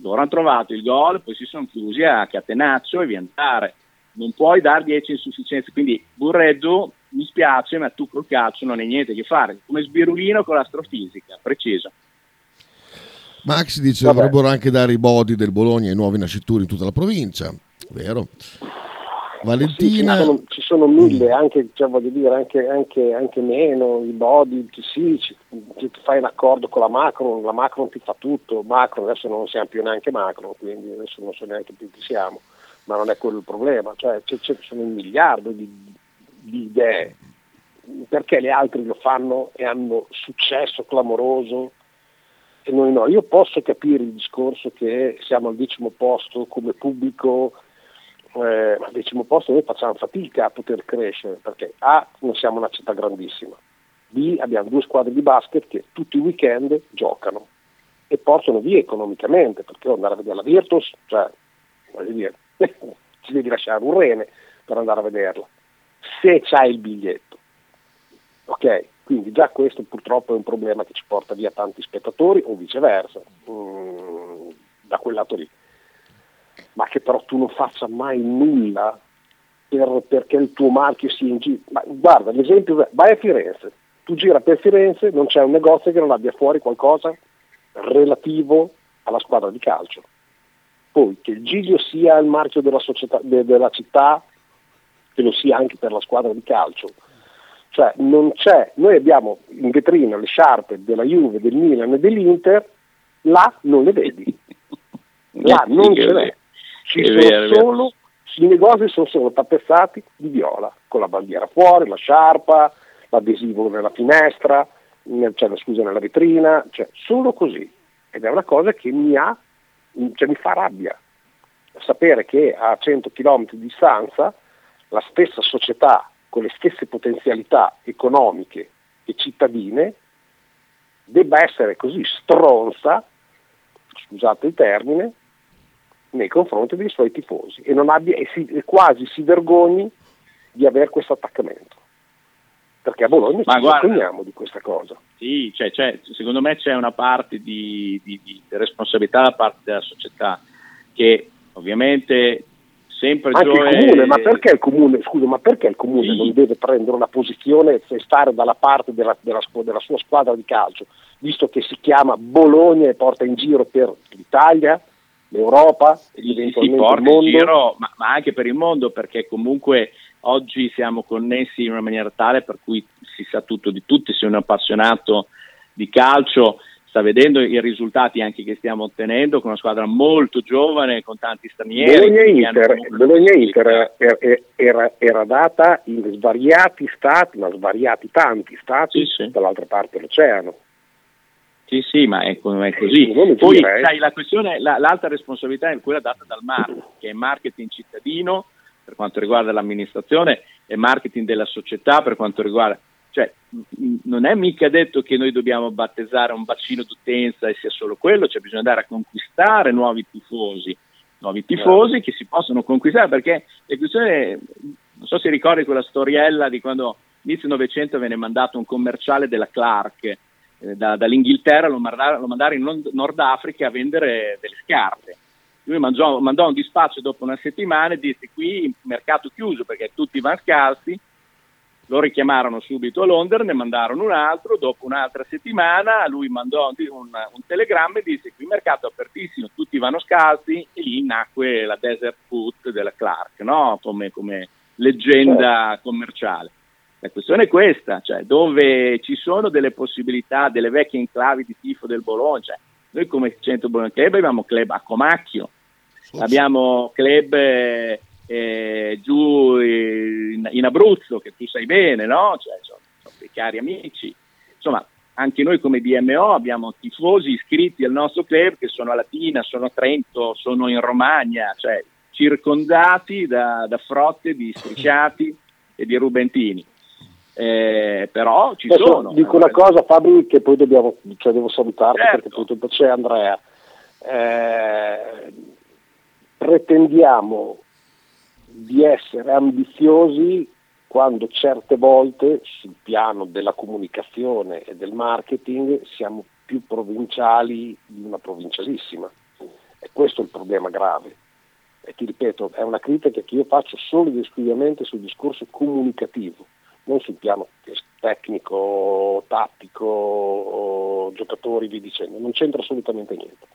Loro hanno trovato il gol, poi si sono chiusi a catenaccio e via andare non puoi dar 10 insufficienze. Quindi Burreddu mi spiace, ma tu col calcio non hai niente a che fare, come Sbirulino con l'astrofisica, preciso. Max dice che dovrebbero anche dare i body del Bologna ai nuovi nascituri in tutta la provincia, vero? Valentina. Sì, ci, sono, ci, sono, mille, anche, cioè, voglio dire, anche, anche, anche meno, i body, sì, ci, ci, fai un accordo con la Macron, la Macron ti fa tutto, Macron adesso non siamo più neanche Macron, quindi adesso non so neanche più chi siamo ma non è quello il problema, cioè ci sono un miliardo di, di idee, perché gli altri lo fanno e hanno successo clamoroso? E noi no. Io posso capire il discorso che siamo al decimo posto come pubblico, eh, al decimo posto noi facciamo fatica a poter crescere, perché A, non siamo una città grandissima, B, abbiamo due squadre di basket che tutti i weekend giocano e portano via economicamente, perché andare a vedere la Virtus, cioè, voglio dire, ci devi lasciare un rene per andare a vederla, se c'hai il biglietto. Ok? Quindi già questo purtroppo è un problema che ci porta via tanti spettatori o viceversa, mm, da quel lato lì. Ma che però tu non faccia mai nulla per, perché il tuo marchio sia in giro. Ma guarda, l'esempio, vai a Firenze, tu gira per Firenze, non c'è un negozio che non abbia fuori qualcosa relativo alla squadra di calcio poi che il Giglio sia il marchio della, società, de, della città, che lo sia anche per la squadra di calcio. Cioè non c'è, noi abbiamo in vetrina le sciarpe della Juve, del Milan e dell'Inter, là non le vedi, là non ce n'è, ci sono solo, i negozi sono solo tappezzati di viola, con la bandiera fuori, la sciarpa, l'adesivo nella finestra, nel, cioè, scusa, nella vetrina, cioè, solo così. Ed è una cosa che mi, ha, cioè, mi fa rabbia. Sapere che a 100 km di distanza la stessa società con le stesse potenzialità economiche e cittadine debba essere così stronza, scusate il termine, nei confronti dei suoi tifosi e, abbia, e, si, e quasi si vergogni di avere questo attaccamento. Perché a Bologna Ma ci vergogniamo di questa cosa. Sì, cioè, cioè, secondo me c'è una parte di, di, di responsabilità da parte della società che ovviamente sempre Anche Gioe... il comune, ma perché il comune, scusa, ma perché il comune sì. non deve prendere una posizione e stare dalla parte della, della, della, sua squadra di calcio, visto che si chiama Bologna e porta in giro per l'Italia, l'Europa e eventualmente il mondo? Giro, ma, ma, anche per il mondo, perché comunque oggi siamo connessi in una maniera tale per cui si sa tutto di tutti, se uno è appassionato di calcio sta vedendo i risultati anche che stiamo ottenendo con una squadra molto giovane, con tanti stranieri. Bologna-Inter, Bologna-Inter era, era, era, data in svariati stati, ma svariati tanti stati sì, sì. dall'altra parte dell'oceano. Sì, sì, ma è, è così. Poi sai, la questione, la, l'altra responsabilità è quella data dal marketing, che è marketing cittadino per quanto riguarda l'amministrazione e marketing della società per quanto riguarda cioè, non è mica detto che noi dobbiamo battezzare un bacino d'utenza e sia solo quello, cioè bisogna andare a conquistare nuovi tifosi, nuovi tifosi certo. che si possono conquistare perché le questioni, non so se ricordi quella storiella di quando inizio Novecento venne mandato un commerciale della Clark eh, da, dall'Inghilterra, lo, mandare in Nord Africa a vendere delle scarpe. Lui mangiò, mandò un dispaccio dopo una settimana e disse qui mercato chiuso perché tutti vanno scalzi lo richiamarono subito a Londra, ne mandarono un altro, dopo un'altra settimana lui mandò un, un telegramma e disse qui mercato apertissimo, tutti vanno scalzi e lì nacque la Desert Food della Clark, no? come, come, leggenda certo. commerciale. La questione è questa, cioè dove ci sono delle possibilità, delle vecchie enclavi di tifo del Bologna, cioè, noi come Centro Bologna Club abbiamo club a Comacchio, abbiamo club eh, eh, giù in, in, Abruzzo, che tu sai bene, no? Cioè, sono, sono dei cari amici. Insomma, anche noi come DMO abbiamo tifosi iscritti al nostro club che sono a Latina, sono a Trento, sono in Romagna, cioè circondati da, da frotte di strisciati e di rubentini. Eh, però ci Adesso sono. Dico una cosa Fabri che poi dobbiamo, cioè devo salutarti certo. perché poi dopo c'è Andrea. Eh, pretendiamo di essere ambiziosi quando certe volte sul piano della comunicazione e del marketing siamo più provinciali di una provincialissima. E questo è il problema grave. E ti ripeto, è una critica che io faccio solo ed esclusivamente sul discorso comunicativo, non sul piano tecnico, tattico, giocatori, vi dicendo, non c'entra assolutamente niente.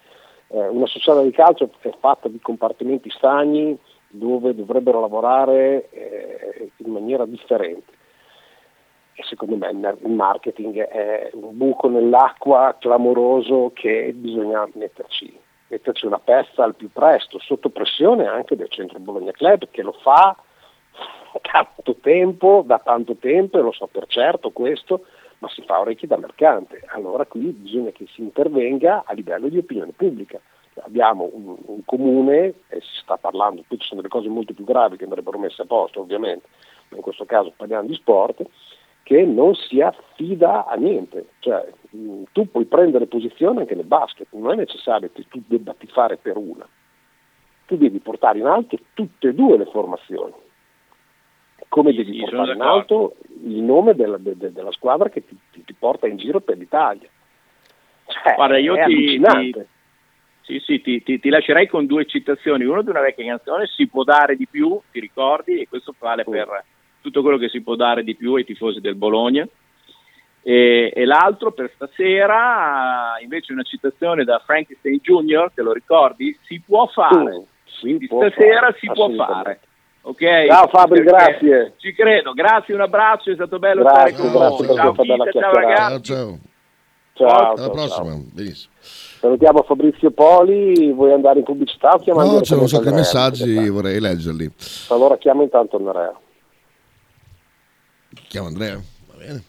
Eh, una società di calcio è fatta di compartimenti stagni, dove dovrebbero lavorare eh, in maniera differente. E secondo me il marketing è un buco nell'acqua clamoroso che bisogna metterci, metterci una pezza al più presto, sotto pressione anche del Centro Bologna Club che lo fa tanto tempo, da tanto tempo, e lo so per certo questo, ma si fa orecchi da mercante. Allora qui bisogna che si intervenga a livello di opinione pubblica abbiamo un, un, comune, e si sta parlando, qui ci sono delle cose molto più gravi che andrebbero messe a posto ovviamente, ma in questo caso parliamo di sport, che non si affida a niente. Cioè, mh, tu puoi prendere posizione anche nel basket, non è necessario che tu debba fare per una. Tu devi portare in alto tutte e due le formazioni. Come devi sì, portare in alto il nome della, de, de, della squadra che ti, ti, ti, porta in giro per l'Italia. Cioè, Guarda, io ti, ti, sì, sì, ti, lascerei con due citazioni. Uno di una vecchia canzone, si può dare di più, ti ricordi? E questo vale per tutto quello che si può dare di più ai tifosi del Bologna. E, e l'altro per stasera, invece, una citazione da Frankenstein Jr., te lo ricordi? Si può fare. Sì, si stasera fare. si può fare. Okay? Ciao Fabri, grazie. Ci credo, grazie, un abbraccio, è stato bello grazie, stare con voi. Ciao, ciao, ciao ragazzi. Ciao, ciao. ciao. Alla prossima, benissimo. Salutiamo Fabrizio Poli, vuoi andare in pubblicità o chiamare? No, c'è un sacco di messaggi, vorrei leggerli. Allora chiamo intanto Andrea. Chiamo Andrea, va bene.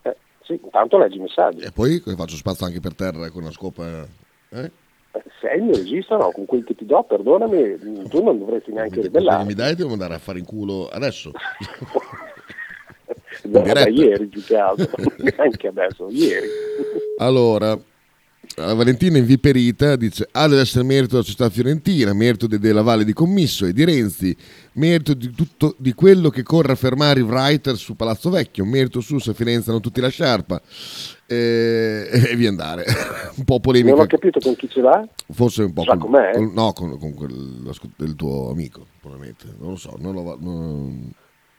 Eh, sì, intanto leggi i messaggi. E poi faccio spazio anche per terra con una scopa... Eh? Eh? Sei il mio regista, no? Con quel che ti do, perdonami, tu non dovresti neanche ribellare. mi dai devo andare a fare in culo adesso. da, da ieri più che altro, anche adesso, ieri. Allora, Valentina inviperita dice ah deve essere merito della società fiorentina merito de- della Valle di Commisso e di Renzi merito di tutto di quello che corre a fermare i writer su Palazzo Vecchio merito su se Firenze hanno tutti la sciarpa. E, e via andare. Un po' polemica. Non ho capito con chi ce l'ha forse un po' con, con, no con, con quel, del tuo amico probabilmente. Non lo so non, lo, non,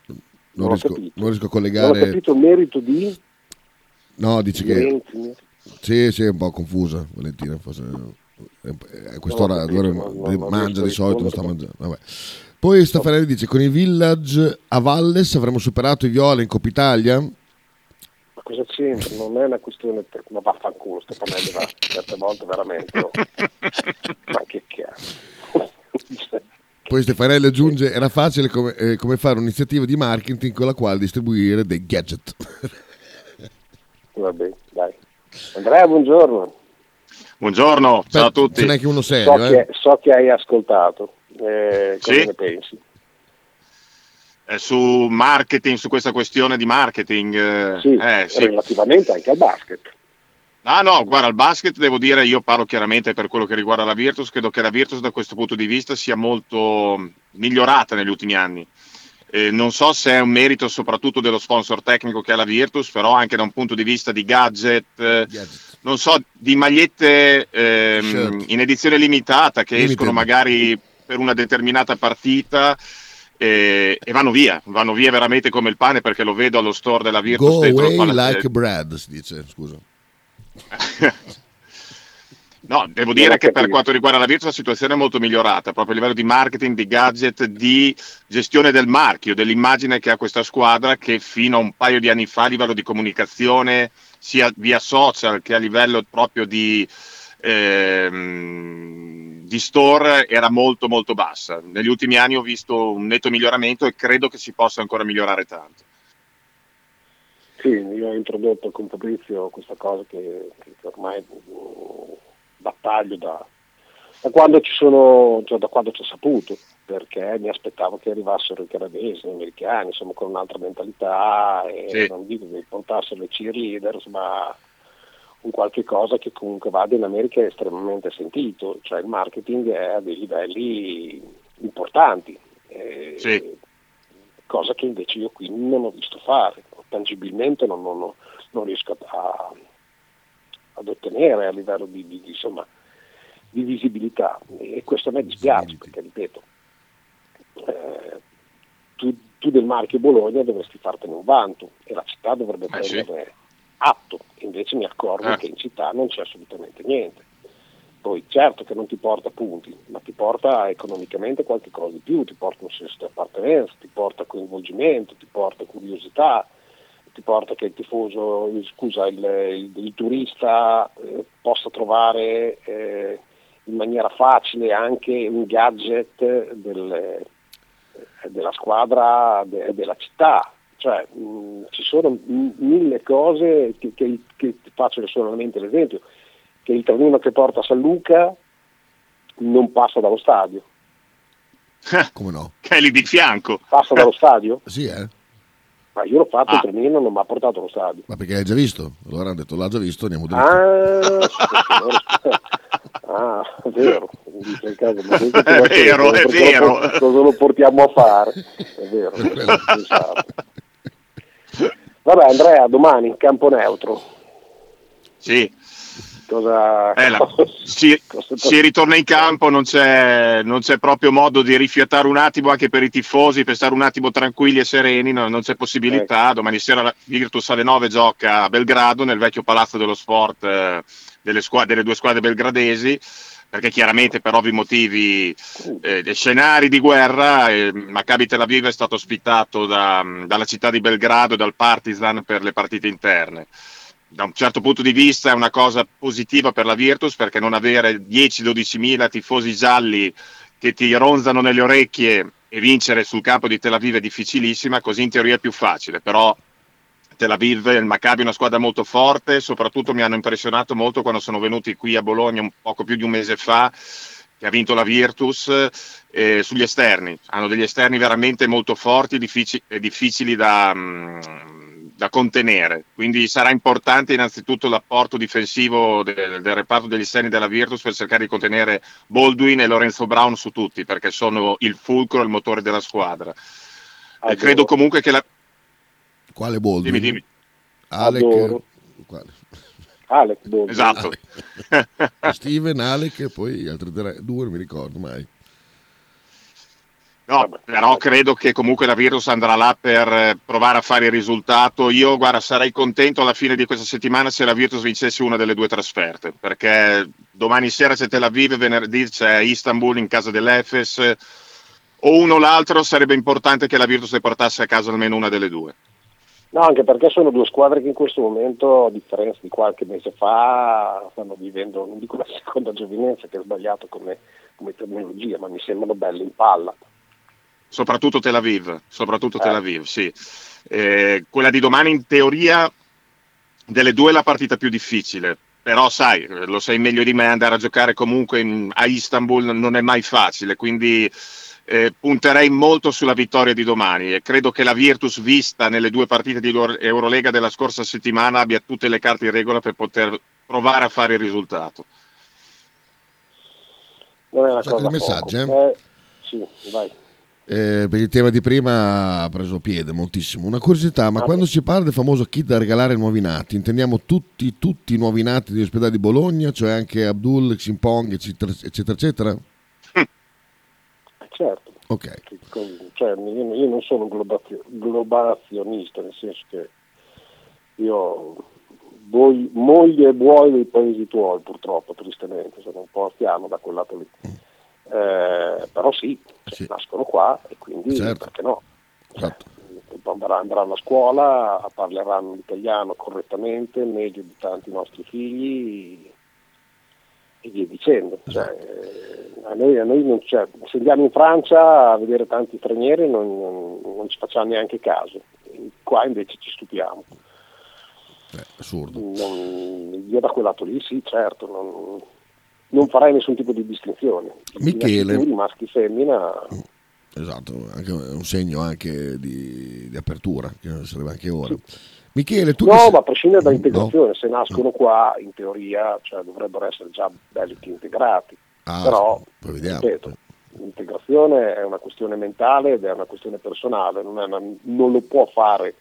non, non riesco, non riesco a collegare non ho capito il merito di no dice che Renzi. Sì, sì, è un po' confusa Valentina. Forse, a quest'ora no, no, no, mangia di solito, non sta mangiando. Vabbè. Poi Stefanelli dice: Con i village a Valles avremmo superato i viola in Coppa Italia. Ma cosa c'entra? Non è una questione. Per... Ma vaffanculo, Stefanelli va certe volte veramente. No. Ma che cazzo. Poi Stefanelli aggiunge: Era facile come, eh, come fare un'iniziativa di marketing con la quale distribuire dei gadget. Va bene, dai. Andrea, buongiorno. Buongiorno, ciao a tutti. Ce n'è che uno serio. So, eh? che, so che hai ascoltato. Eh, cosa sì? ne pensi? Eh, su marketing, su questa questione di marketing. Eh, sì, eh, sì, relativamente anche al basket. Ah no, guarda, al basket devo dire, io parlo chiaramente per quello che riguarda la Virtus, credo che la Virtus da questo punto di vista sia molto migliorata negli ultimi anni. Eh, non so se è un merito soprattutto dello sponsor tecnico che ha la Virtus, però anche da un punto di vista di gadget, eh, non so, di magliette ehm, in edizione limitata che Limited. escono magari per una determinata partita e, e, vanno via, vanno via veramente come il pane perché lo vedo allo store della Virtus. Go away like Brad, si dice, scusa. No, devo dire che per quanto riguarda la Virtus la situazione è molto migliorata, proprio a livello di marketing, di gadget, di gestione del marchio, dell'immagine che ha questa squadra che fino a un paio di anni fa a livello di comunicazione, sia via social che a livello proprio di, ehm, di store, era molto molto bassa. Negli ultimi anni ho visto un netto miglioramento e credo che si possa ancora migliorare tanto. Sì, io ho introdotto con Fabrizio questa cosa che, che ormai battaglio da, da quando ci sono, cioè da quando ci ho saputo, perché mi aspettavo che arrivassero i canadesi, gli americani, insomma con un'altra mentalità e sì. non dico che portassero le cheerleaders, ma un qualche cosa che comunque vada in America è estremamente sentito, cioè il marketing è a dei livelli importanti, eh, sì. cosa che invece io qui non ho visto fare, tangibilmente non, non, non riesco a, ad ottenere a livello di, di, insomma, di visibilità e questo a me dispiace perché ripeto eh, tu, tu, del marchio Bologna dovresti fartene un vanto e la città dovrebbe eh, prenderne sì. atto invece mi accorgo eh. che in città non c'è assolutamente niente poi certo che non ti porta punti ma ti porta economicamente qualche cosa di più ti porta un senso di appartenenza ti porta coinvolgimento ti porta curiosità ti porta che il tifoso, scusa, il, il, il turista eh, possa trovare eh, in maniera facile anche un gadget del, eh, della squadra e de, della città. Cioè, mh, ci sono m- mille cose che, che, che ti faccio solamente l'esempio, che il trenino che porta a San Luca non passa dallo stadio. Come no? Che è lì di fianco. Passa dallo stadio? sì, eh. Ma io l'ho fatto, ah. il trenino non mi ha portato allo stadio. Ma perché l'hai già visto? Allora hanno detto l'ha già visto, andiamo dritto. Ah, ah è vero. In caso, ma è vero, è vero. Cosa, cosa lo portiamo a fare? È vero. Vabbè Andrea, domani in campo neutro. Sì, Cosa, eh, la, si, si, ritorna in campo, non c'è, non c'è, proprio modo di rifiatare un attimo anche per i tifosi, per stare un attimo tranquilli e sereni, no, non c'è possibilità. Eh. Domani sera la Virtus alle 9 gioca a Belgrado, nel vecchio palazzo dello sport eh, delle, squadre, delle, due squadre belgradesi perché chiaramente per ovvi motivi eh, scenari di guerra eh, Maccabi Tel Aviv è stato ospitato da, dalla città di Belgrado e dal Partizan per le partite interne da un certo punto di vista è una cosa positiva per la Virtus perché non avere 10-12 mila tifosi gialli che ti ronzano nelle orecchie e vincere sul campo di Tel Aviv è difficilissima, così in teoria è più facile, però Tel Aviv, il Maccabi è una squadra molto forte, soprattutto mi hanno impressionato molto quando sono venuti qui a Bologna un poco più di un mese fa, che ha vinto la Virtus, eh, sugli esterni. Hanno degli esterni veramente molto forti difficili, e difficili da, mh, da, contenere. Quindi sarà importante innanzitutto l'apporto difensivo del, del, reparto degli esterni della Virtus per cercare di contenere Baldwin e Lorenzo Brown su tutti, perché sono il fulcro e il motore della squadra. E credo comunque che la, quale Baldwin? Dimmi, dimmi. Alec. Quale? Alec Baldwin. Esatto. Steven, Alec e poi gli altri tre, due non mi ricordo mai. No, però credo che comunque la Virus andrà là per eh, provare a fare il risultato. Io, guarda, sarei contento alla fine di questa settimana se la Virtus vincesse una delle due trasferte, perché domani sera c'è Tel Aviv, venerdì c'è Istanbul in casa dell'Efes, o uno o l'altro sarebbe importante che la Virtus ne portasse a casa almeno una delle due. No, anche perché sono due squadre che in questo momento, a differenza di qualche mese fa, stanno vivendo, non dico la seconda giovinezza che è sbagliato come, come terminologia, ma mi sembrano belle in palla. Soprattutto Tel Aviv, soprattutto eh. Tel Aviv, sì. Eh, quella di domani in teoria delle due è la partita più difficile, però sai, lo sai meglio di me, andare a giocare comunque in, a Istanbul non è mai facile, quindi eh, punterei molto sulla vittoria di domani e credo che la Virtus vista nelle due partite di Eurolega della scorsa settimana abbia tutte le carte in regola per poter provare a fare il risultato. Non è una cosa messaggi, eh? eh? sì, vai. Eh, per il tema di prima ha preso piede moltissimo. Una curiosità, ma ah, quando si parla del famoso kit da regalare ai nuovi nati, intendiamo tutti, tutti i nuovi nati dell'ospedale di Bologna, cioè anche Abdul, Ximpong, eccetera, eccetera, eccetera? certo. Okay. Cioè, io, io, non sono globazio, globazionista, nel senso che io voi, moglie e buoi dei paesi tuoi, purtroppo, tristemente, sono un po' anziano da quel lato lì. Mm. Eh, però sì, sì, nascono qua e quindi certo. perché no? Certo. Andranno a scuola, parleranno l'italiano correttamente, meglio di tanti nostri figli e via dicendo. Cioè, a noi, a noi non c'è, se andiamo in Francia a vedere tanti stranieri non, non, non ci facciamo neanche caso, qua invece ci stupiamo. Eh, assurdo. Non, io da quel lato lì sì, certo, non, non farei nessun tipo di distinzione. Michele. Maschi e femmina. Esatto, anche un segno anche di, di apertura, che sarebbe anche ora. Sì. Michele, tu no, sei... ma a prescindere dall'integrazione, no. se nascono qua, in teoria cioè, dovrebbero essere già belli integrati. Ah, Però, ripeto, l'integrazione è una questione mentale ed è una questione personale, non, una, non lo può fare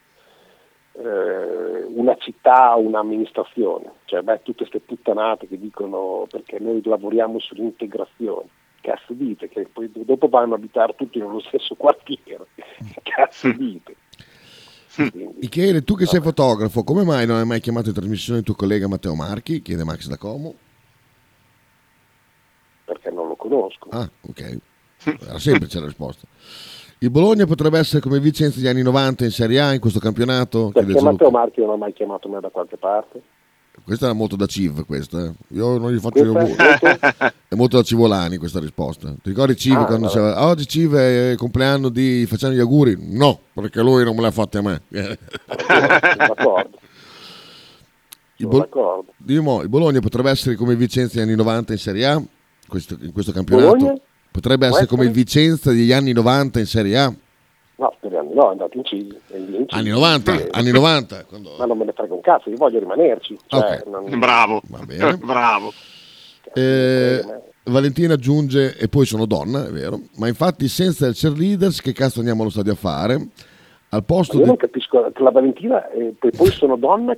una città o un'amministrazione. Cioè, beh, tutte queste puttanate che dicono perché noi lavoriamo sull'integrazione. Cazzo dite, che poi dopo vanno a abitare tutti nello stesso quartiere. Cazzo dite. Michele, tu che sei fotografo, come mai non hai mai chiamato in trasmissione il tuo collega Matteo Marchi? Chiede Max da Como. Perché non lo conosco. Ah, ok. Era semplice la risposta. Il Bologna potrebbe essere come Vicenza degli anni 90 in Serie A in questo campionato? Perché Matteo Marchi non ha mai chiamato me da qualche parte? Questa era molto da Civ, questa. Eh. Io non gli faccio io. È molto da Civolani questa risposta. Ti ricordi Civ ah, quando diceva oggi Civ è il compleanno di facciamo gli auguri? No, perché lui non me l'ha fatta a me. Sono d'accordo. Il, Bol- Dimo, il Bologna potrebbe essere come Vicenza degli anni 90 in Serie A questo, in questo campionato? Bologna? Potrebbe essere come il Vicenza degli anni 90 in Serie A? No, speriamo no, è andato in Cili. Anni 90, e, anni 90. Quando... Ma non me ne frega un cazzo, io voglio rimanerci. Cioè, okay. non... Bravo, bravo. Eh, Valentina aggiunge, e poi sono donna, è vero, ma infatti senza il cheerleaders che cazzo andiamo allo stadio a fare? Al posto io di... non capisco, la Valentina, e poi, poi sono donna,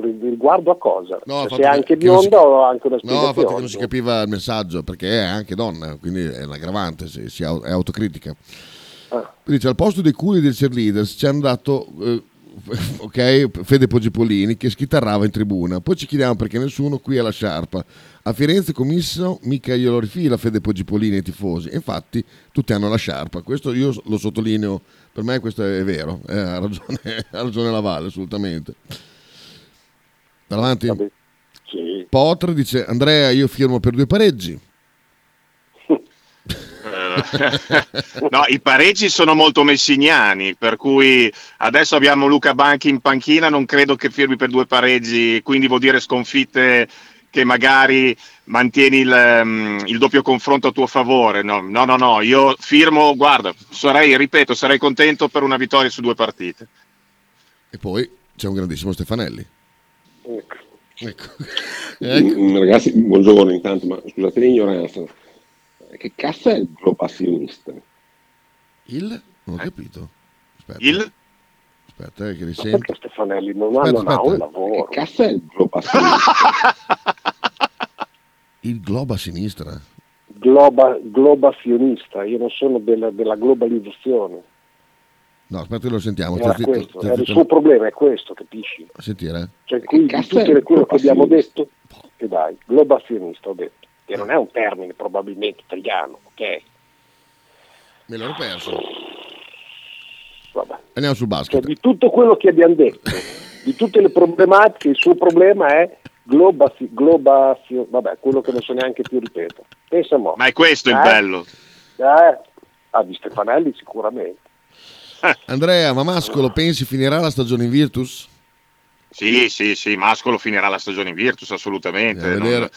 riguardo a cosa? No, cioè, se è anche bionda si... o anche una spiegazione? No, infatti non si capiva il messaggio, perché è anche donna, quindi è l'aggravante, si, si è autocritica. Ah. Dice, al posto dei culi del cheerleaders ci hanno dato... Eh, ok, Fede Poggipolini che schitarrava in tribuna. Poi ci chiediamo perché nessuno qui ha la sciarpa. A Firenze commisso mica glielo rifila Fede Poggipolini ai tifosi. Infatti tutti hanno la sciarpa. Questo io lo sottolineo, per me questo è vero, eh, ha, ragione, ha ragione la Valle assolutamente. Vado avanti? Vabbè. Sì. Potre dice Andrea io firmo per due pareggi. no, i pareggi sono molto messiniani, per cui adesso abbiamo Luca Banchi in panchina, non credo che firmi per due pareggi, quindi vuol dire sconfitte che magari mantieni il, um, il doppio confronto a tuo favore. No, no, no, no, io firmo, guarda, sarei, ripeto, sarei contento per una vittoria su due partite. E poi c'è un grandissimo Stefanelli. Ecco. Ecco. ecco. Mm, ragazzi, buongiorno intanto, ma scusate l'ignoranza che cazzo è il globazionista? Il? Non ho capito. Aspetta. Il? Aspetta, eh, che Perché risento. Stefanelli non ha, Aspetta, non ha aspetta. un lavoro. Che cazzo è il globazionista? Il globo a sinistra. Globa, globazionista, io non sono della, della globalizzazione. No, aspetta che lo sentiamo. Era questo, stai era il suo problema, è questo, capisci? A sentire? Cioè, qui, di cazzo è tutte le quello che abbiamo detto, e dai, globazionista ho detto, che non è un termine probabilmente italiano, ok? Me l'ero perso. Vabbè. Andiamo sul Cioè, basket. di tutto quello che abbiamo detto, di tutte le problematiche, il suo problema è globazio, globazio, vabbè, quello che non so neanche più ripeto. Pensa mo. Ma è questo il Eh? bello. Eh, ah, di Stefanelli sicuramente. Andrea, ma Mascolo, pensi finirà la stagione in Virtus? Sì, sì, sì, Mascolo finirà la stagione in Virtus, assolutamente. Non,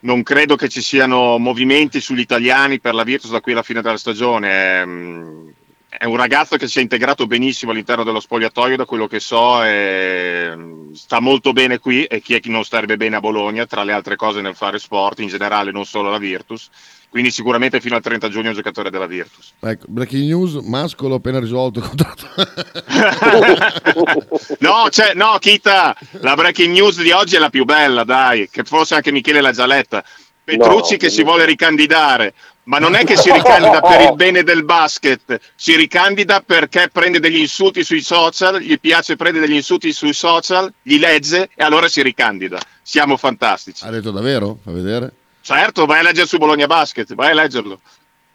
non credo che ci siano movimenti sugli italiani per la Virtus da qui alla fine della stagione. È, mm, è un ragazzo che si è integrato benissimo all'interno dello spogliatoio, da quello che so, e mm, sta molto bene qui e chi è che non starebbe bene a Bologna, tra le altre cose nel fare sport, in generale non solo la Virtus. Quindi sicuramente fino al 30 giugno è un giocatore della Virtus. Ecco, breaking news, Mascolo appena risolto il contratto. no, c'è, no, Kita, la breaking news di oggi è la più bella, dai, che forse anche Michele l'ha già letta. Petrucci No, che si no. vuole ricandidare, ma non è che si ricandida per il bene del basket, si ricandida perché prende degli insulti sui social, gli piace prendere degli insulti sui social, li legge e allora si ricandida. Siamo fantastici. ha detto davvero? Fa vedere. Certo, vai a leggere su Bologna Basket, vai a leggerlo.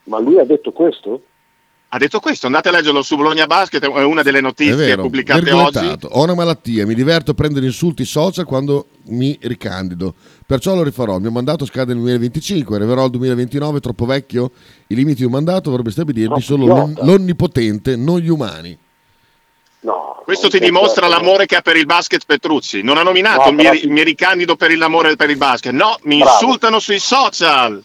Ma lui ha detto questo? Ha detto questo, andate a leggerlo su Bologna Basket, è una delle notizie vero. pubblicate oggi. Ho una malattia, mi diverto a prendere insulti social quando mi ricandido. Perciò lo rifarò. Il mio mandato scade nel 2025, arriverò al 2029, troppo vecchio. I limiti di un mandato dovrebbe stabilirli Troppo solo l'on- l'onnipotente, non gli umani. No. Questo non ti dimostra l'amore che ha per il basket Petrucci. Non ha nominato No, mi, mi ricandido per l'amore per il basket. No, mi Bravo. insultano sui social.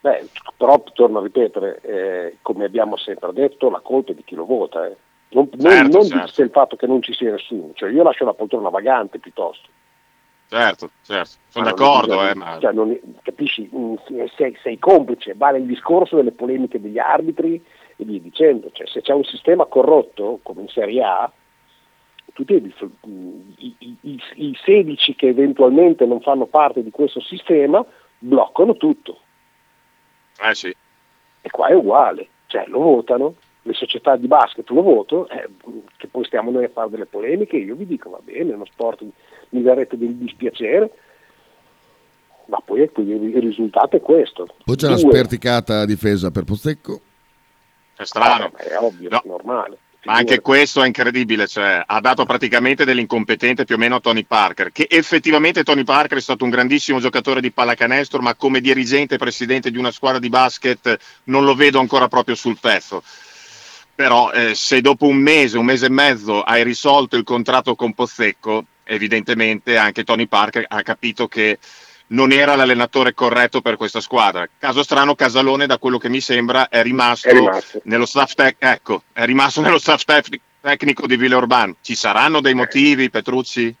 Beh, però torno a ripetere, eh, come abbiamo sempre detto, la colpa è di chi lo vota. eh. Non, non- Certo, non certo. il fatto che non ci sia nessuno, cioè io lascio la poltrona vagante piuttosto. Certo, certo. Sono Ma non d'accordo, bisogna- eh, ma... cioè, non- capisci, Mm, sei, sei complice, vale il discorso delle polemiche degli arbitri e via dicendo. Cioè, se c'è un sistema corrotto, come in Serie A, tu devi, mm, i, i- i- i 16 che eventualmente non fanno parte di questo sistema bloccano tutto. Eh sì. E qua è uguale, cioè lo votano, le società di basket lo votano, eh, che poi stiamo noi a fare delle polemiche, io vi dico va bene, è uno sport mi darete del dispiacere, ma poi ecco, il risultato è questo. Poi c'è una Due. sperticata difesa per Pozzecco. È strano. Ah, è ovvio, No. è normale. Ma anche questo è incredibile, cioè, ha dato praticamente dell'incompetente più o meno a Tony Parker, che effettivamente Tony Parker è stato un grandissimo giocatore di pallacanestro, ma come dirigente e presidente di una squadra di basket non lo vedo ancora proprio sul pezzo. Però eh, se dopo un mese, un mese e mezzo hai risolto il contratto con Pozzecco, evidentemente anche Tony Parker ha capito che non era l'allenatore corretto per questa squadra. Caso strano, Casalone, da quello che mi sembra, è rimasto, È rimasto. nello staff tec- ecco, è rimasto nello staff tec- tecnico di Villeurbanne. Ci saranno dei motivi, Petrucci?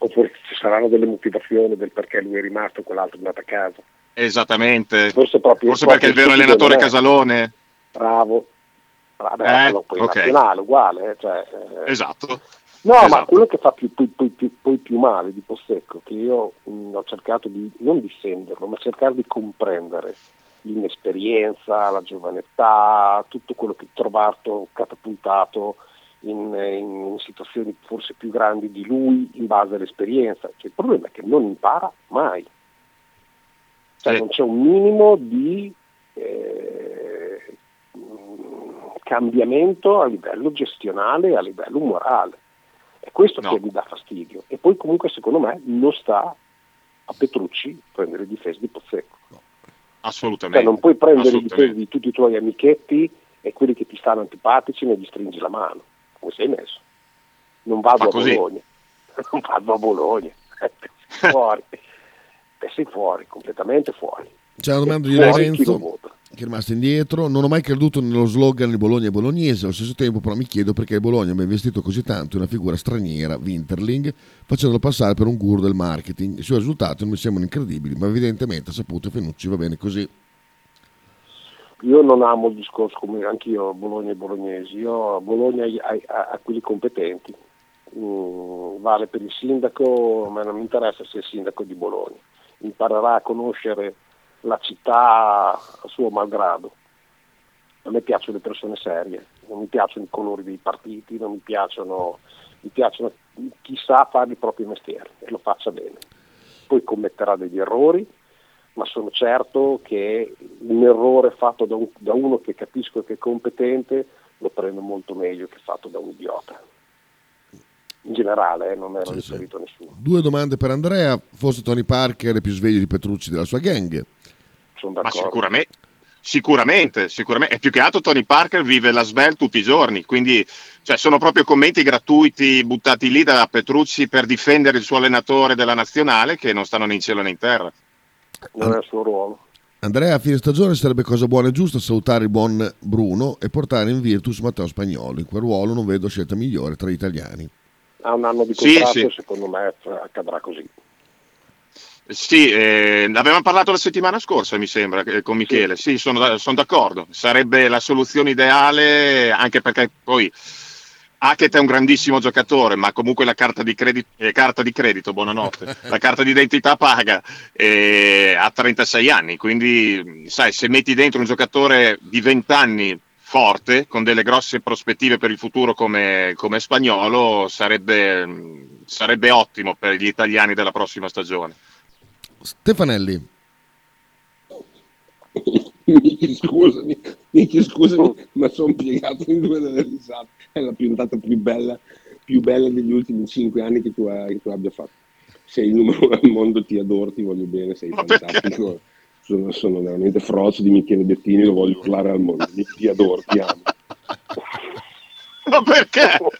Oppure ci saranno delle motivazioni del perché lui è rimasto e quell'altro è andato a casa. Esattamente. Forse proprio Forse perché il vero allenatore è. Casalone. Bravo. Vabbè, Eh, poi ok. nazionale, uguale. eh, cioè, eh, Esatto. No, ma Esatto. quello che fa più, poi, poi- più- poi più male di Possecco, che io mh, ho cercato di non difenderlo, ma cercare di comprendere l'inesperienza, la giovane età, tutto quello che ho trovato catapultato in, in situazioni forse più grandi di lui in base all'esperienza. Cioè, il problema è che non impara mai. Cioè, Sì. non c'è un minimo di eh, mh, cambiamento a livello gestionale e a livello morale. È questo No. che mi dà fastidio. E poi comunque secondo me non sta a Petrucci prendere difese di Pozzecco. Assolutamente. Cioè, non puoi prendere Assolutamente. difese di tutti i tuoi amichetti e quelli che ti stanno antipatici ne gli stringi la mano. Come sei messo? Non vado a così? Bologna. Non vado a Bologna. sei fuori. Te sei fuori, completamente fuori. C'è una domanda di Lorenzo. Che è rimasto indietro. Non ho mai creduto nello slogan di Bologna e bolognese, allo stesso tempo però mi chiedo perché Bologna abbia investito così tanto in una figura straniera, Winterling, facendolo passare per un guru del marketing. I suoi risultati non mi sembrano incredibili, ma evidentemente ha saputo Fenucci va bene così. Io non amo il discorso come anch'io Bologna e bolognesi, io a Bologna a, quelli competenti. Mm, vale per il sindaco, a me non mi interessa se è sindaco di Bologna. Imparerà a conoscere la città a suo malgrado. A me piacciono le persone serie, non mi piacciono i colori dei partiti, non mi piacciono, mi piacciono chi sa fare il proprio mestiere e lo faccia bene. Poi commetterà degli errori, ma sono certo che un errore fatto da, un- da uno che capisco che è competente lo prendo molto meglio che fatto da un idiota. In generale, eh, non ero Sì, sì. riferito a nessuno. Due domande per Andrea. Forse Tony Parker è più sveglio di Petrucci della sua gang. Sono Ma d'accordo. sicuramente, sicuramente, sicuramente. E più che altro Tony Parker vive la Svel tutti i giorni, quindi cioè, sono proprio commenti gratuiti buttati lì da Petrucci per difendere il suo allenatore della nazionale che non stanno né in cielo né in terra. Non è il suo ruolo. Andrea, a fine stagione sarebbe cosa buona e giusta salutare il buon Bruno e portare in Virtus Matteo Spagnolo. In quel ruolo non vedo scelta migliore tra gli italiani. Ha un anno di Sì, contratto, sì. secondo me accadrà così. Sì, eh, avevamo parlato la settimana scorsa, mi sembra, eh, con Michele. Sì, sono, da- sono d'accordo. Sarebbe la soluzione ideale, anche perché poi Hackett è un grandissimo giocatore, ma comunque la carta di credito, eh, carta di credito buonanotte, la carta d'identità paga eh, a 36 anni. Quindi, sai, se metti dentro un giocatore di 20 anni forte, con delle grosse prospettive per il futuro come, come spagnolo, sarebbe, sarebbe ottimo per gli italiani della prossima stagione. Stefanelli, scusami, Miki, scusami, ma sono piegato in due dalle risate. È la puntata più bella, più bella degli ultimi cinque anni che tu, hai- che tu abbia fatto. Sei il numero uno al mondo, ti adoro, ti voglio bene, sei Ma perché? fantastico. Sono, sono veramente frocio di Michele Bettini, lo voglio urlare al mondo. Ti- Ti adoro, ti amo. Ma perché?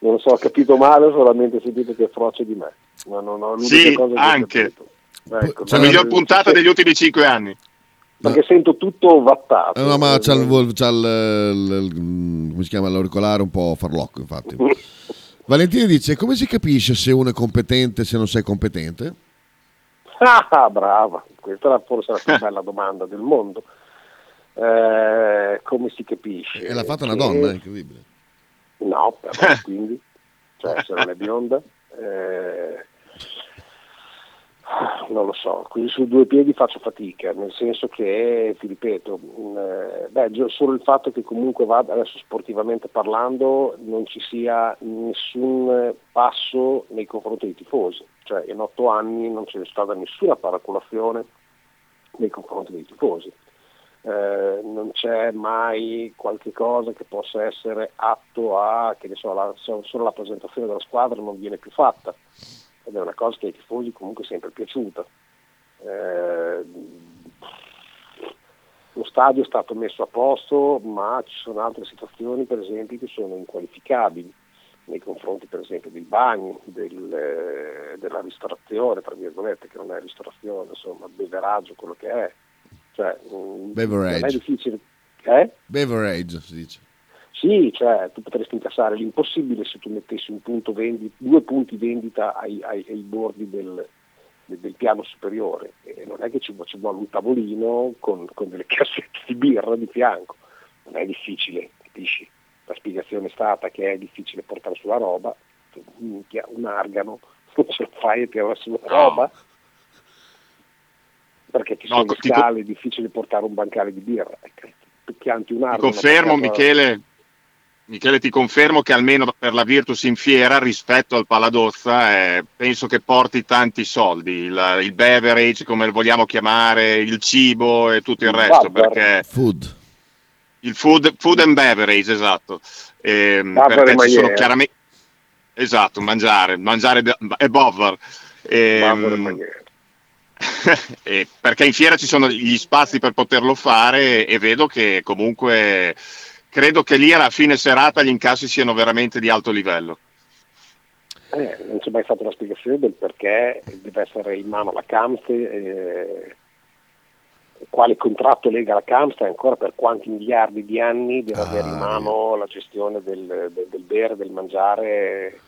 Non lo so, ho capito male, ho solamente sentito che è froce di me. Ma non ho l'unica Sì, anche. Ecco, C'è La no, miglior eh, puntata degli ultimi cinque anni. Perché sento tutto vattato. Eh, no, ma c'ha, il, vol- c'ha il- il- il- come si chiama, l'auricolare un po' farlocco, infatti. Valentina dice, come si capisce se uno è competente e se non sei competente? Ah, brava, questa è forse la più bella domanda del mondo. Eh, come si capisce? E l'ha fatta una Che- donna, è incredibile. No, però, quindi, cioè se non è bionda, eh, non lo so, quindi su due piedi faccio fatica, nel senso che, ti ripeto, mh, eh, beh, solo il fatto che comunque vada, adesso sportivamente parlando, non ci sia nessun passo nei confronti dei tifosi, cioè in otto anni non c'è stata nessuna paracolazione nei confronti dei tifosi. Eh, non c'è mai qualche cosa che possa essere atto a che ne so, la, so- solo la presentazione della squadra non viene più fatta ed è una cosa che ai tifosi comunque è sempre piaciuta. Eh, lo stadio è stato messo a posto, ma ci sono altre situazioni, per esempio, che sono inqualificabili nei confronti, per esempio, dei bagni, del, eh, della ristorazione, tra virgolette, che non è ristorazione, insomma, beveraggio, quello che è. Cioè, Beverage. Non è difficile. Eh? Beverage, si dice. Sì, cioè tu potresti incassare l'impossibile se tu mettessi un punto vendi- due punti vendita ai, ai- ai bordi del, del- piano superiore. E non è che ci, ci vuole un tavolino con, con delle cassette di birra di fianco. Non è difficile, capisci? La spiegazione è stata che è difficile portare sulla roba, minchia, un argano, non ce la fai a tirare sulla No. roba. Perché ci No, sono le ti scale, è difficile portare un bancale di birra. Ecco, pianti un Ti argano. confermo, Michele, Michele, ti confermo che almeno per la Virtus in fiera rispetto al Paladozza eh, penso che porti tanti soldi, il, il beverage come lo vogliamo chiamare, il cibo e tutto il Il resto, bubber. perché Food. il food, food and beverage, esatto, Bubber perché e ci sono chiaramente... Esatto, mangiare, mangiare è Bover. Ehm, e perché in fiera ci sono gli spazi per poterlo fare e vedo che comunque credo che lì alla fine serata gli incassi siano veramente di alto livello. Eh, non c'è mai stata una spiegazione del perché deve essere in mano la Camp, eh, quale contratto lega la Camp e ancora per quanti miliardi di anni deve ah, avere in mano la gestione del, del, del bere, del mangiare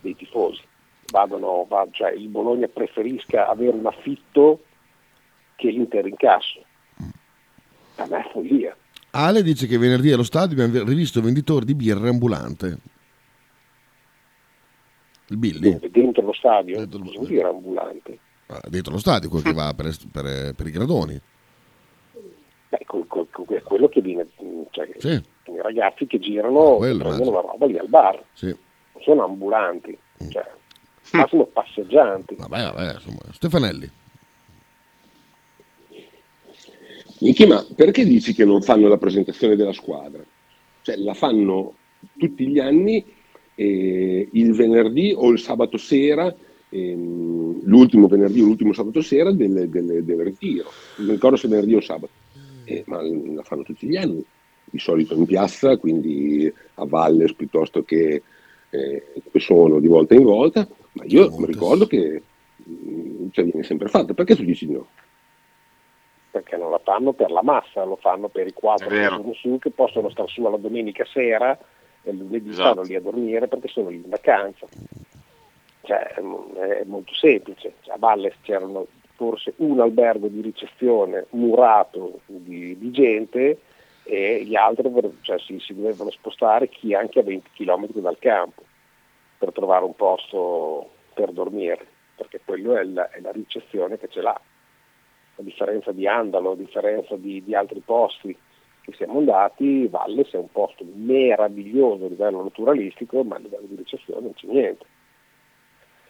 dei tifosi vadano, va, cioè il Bologna preferisca avere un affitto che l'Inter incasso. A me è follia. Ale dice che venerdì allo stadio abbiamo rivisto venditori di birra ambulante. Il Billy? Dentro lo stadio? Dentro lo stadio. Birra ambulante. Ah, dentro lo stadio, quello che va per, per, per i gradoni. Beh, è quello che viene, cioè, sì. i ragazzi che girano ah, quello, prendono la roba lì al bar. Sì. sono ambulanti. Cioè, ma sono passeggianti. Vabbè, vabbè, insomma, Stefanelli. Michi, ma perché dici che non fanno la presentazione della squadra? Cioè, la fanno tutti gli anni eh, il venerdì o il sabato sera, ehm, l'ultimo venerdì o l'ultimo sabato sera del, del, del ritiro. Non ricordo se venerdì o sabato, eh, ma la fanno tutti gli anni. Di solito in piazza, quindi a Valles piuttosto che eh, sono di volta in volta, ma io mi ricordo che mm, cioè, viene sempre fatto. Perché tu dici no? Perché non la fanno per la massa, lo fanno per i quattro che sono su, che possono stare su alla domenica sera e il lunedì esatto. stanno lì a dormire perché sono lì in vacanza. Cioè, è molto semplice. Cioè, a Valles c'erano forse un albergo di ricezione murato di, di gente e gli altri cioè, si, si, dovevano spostare chi anche a 20 km dal campo per trovare un posto per dormire, perché quello è la, è la ricezione che ce l'ha. A differenza di Andalo, a differenza di, di altri posti che siamo andati, Valles è un posto meraviglioso a livello naturalistico, ma a livello di ricezione non c'è niente.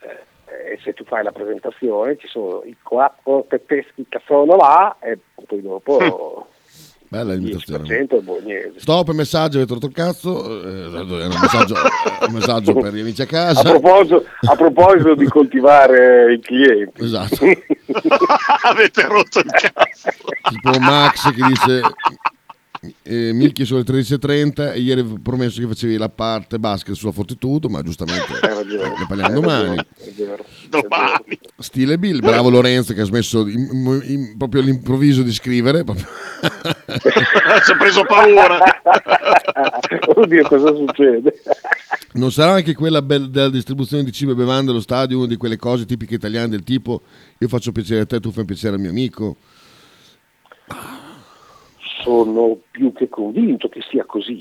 Eh, e se tu fai la presentazione ci sono i quattro tedeschi che sono là e poi dopo Bella l'imitazione. Stop, messaggio, avete rotto il cazzo. Eh, è un messaggio, un messaggio per gli amici a casa. A proposito, a proposito di coltivare i clienti. Esatto. avete rotto il cazzo. Tipo Max che dice eh, Milchi sulle 13.30 e ieri avevo promesso che facevi la parte basket sulla Fortitudo, ma giustamente ne parliamo domani. domani. Stile Bill, bravo Lorenzo che ha smesso in, in, proprio all'improvviso di scrivere. si è preso paura. Oddio, cosa succede? Non sarà anche quella be- della distribuzione di cibo e bevande allo stadio una di quelle cose tipiche italiane del tipo io faccio piacere a te, tu fai piacere al mio amico? Sono più che convinto che sia così,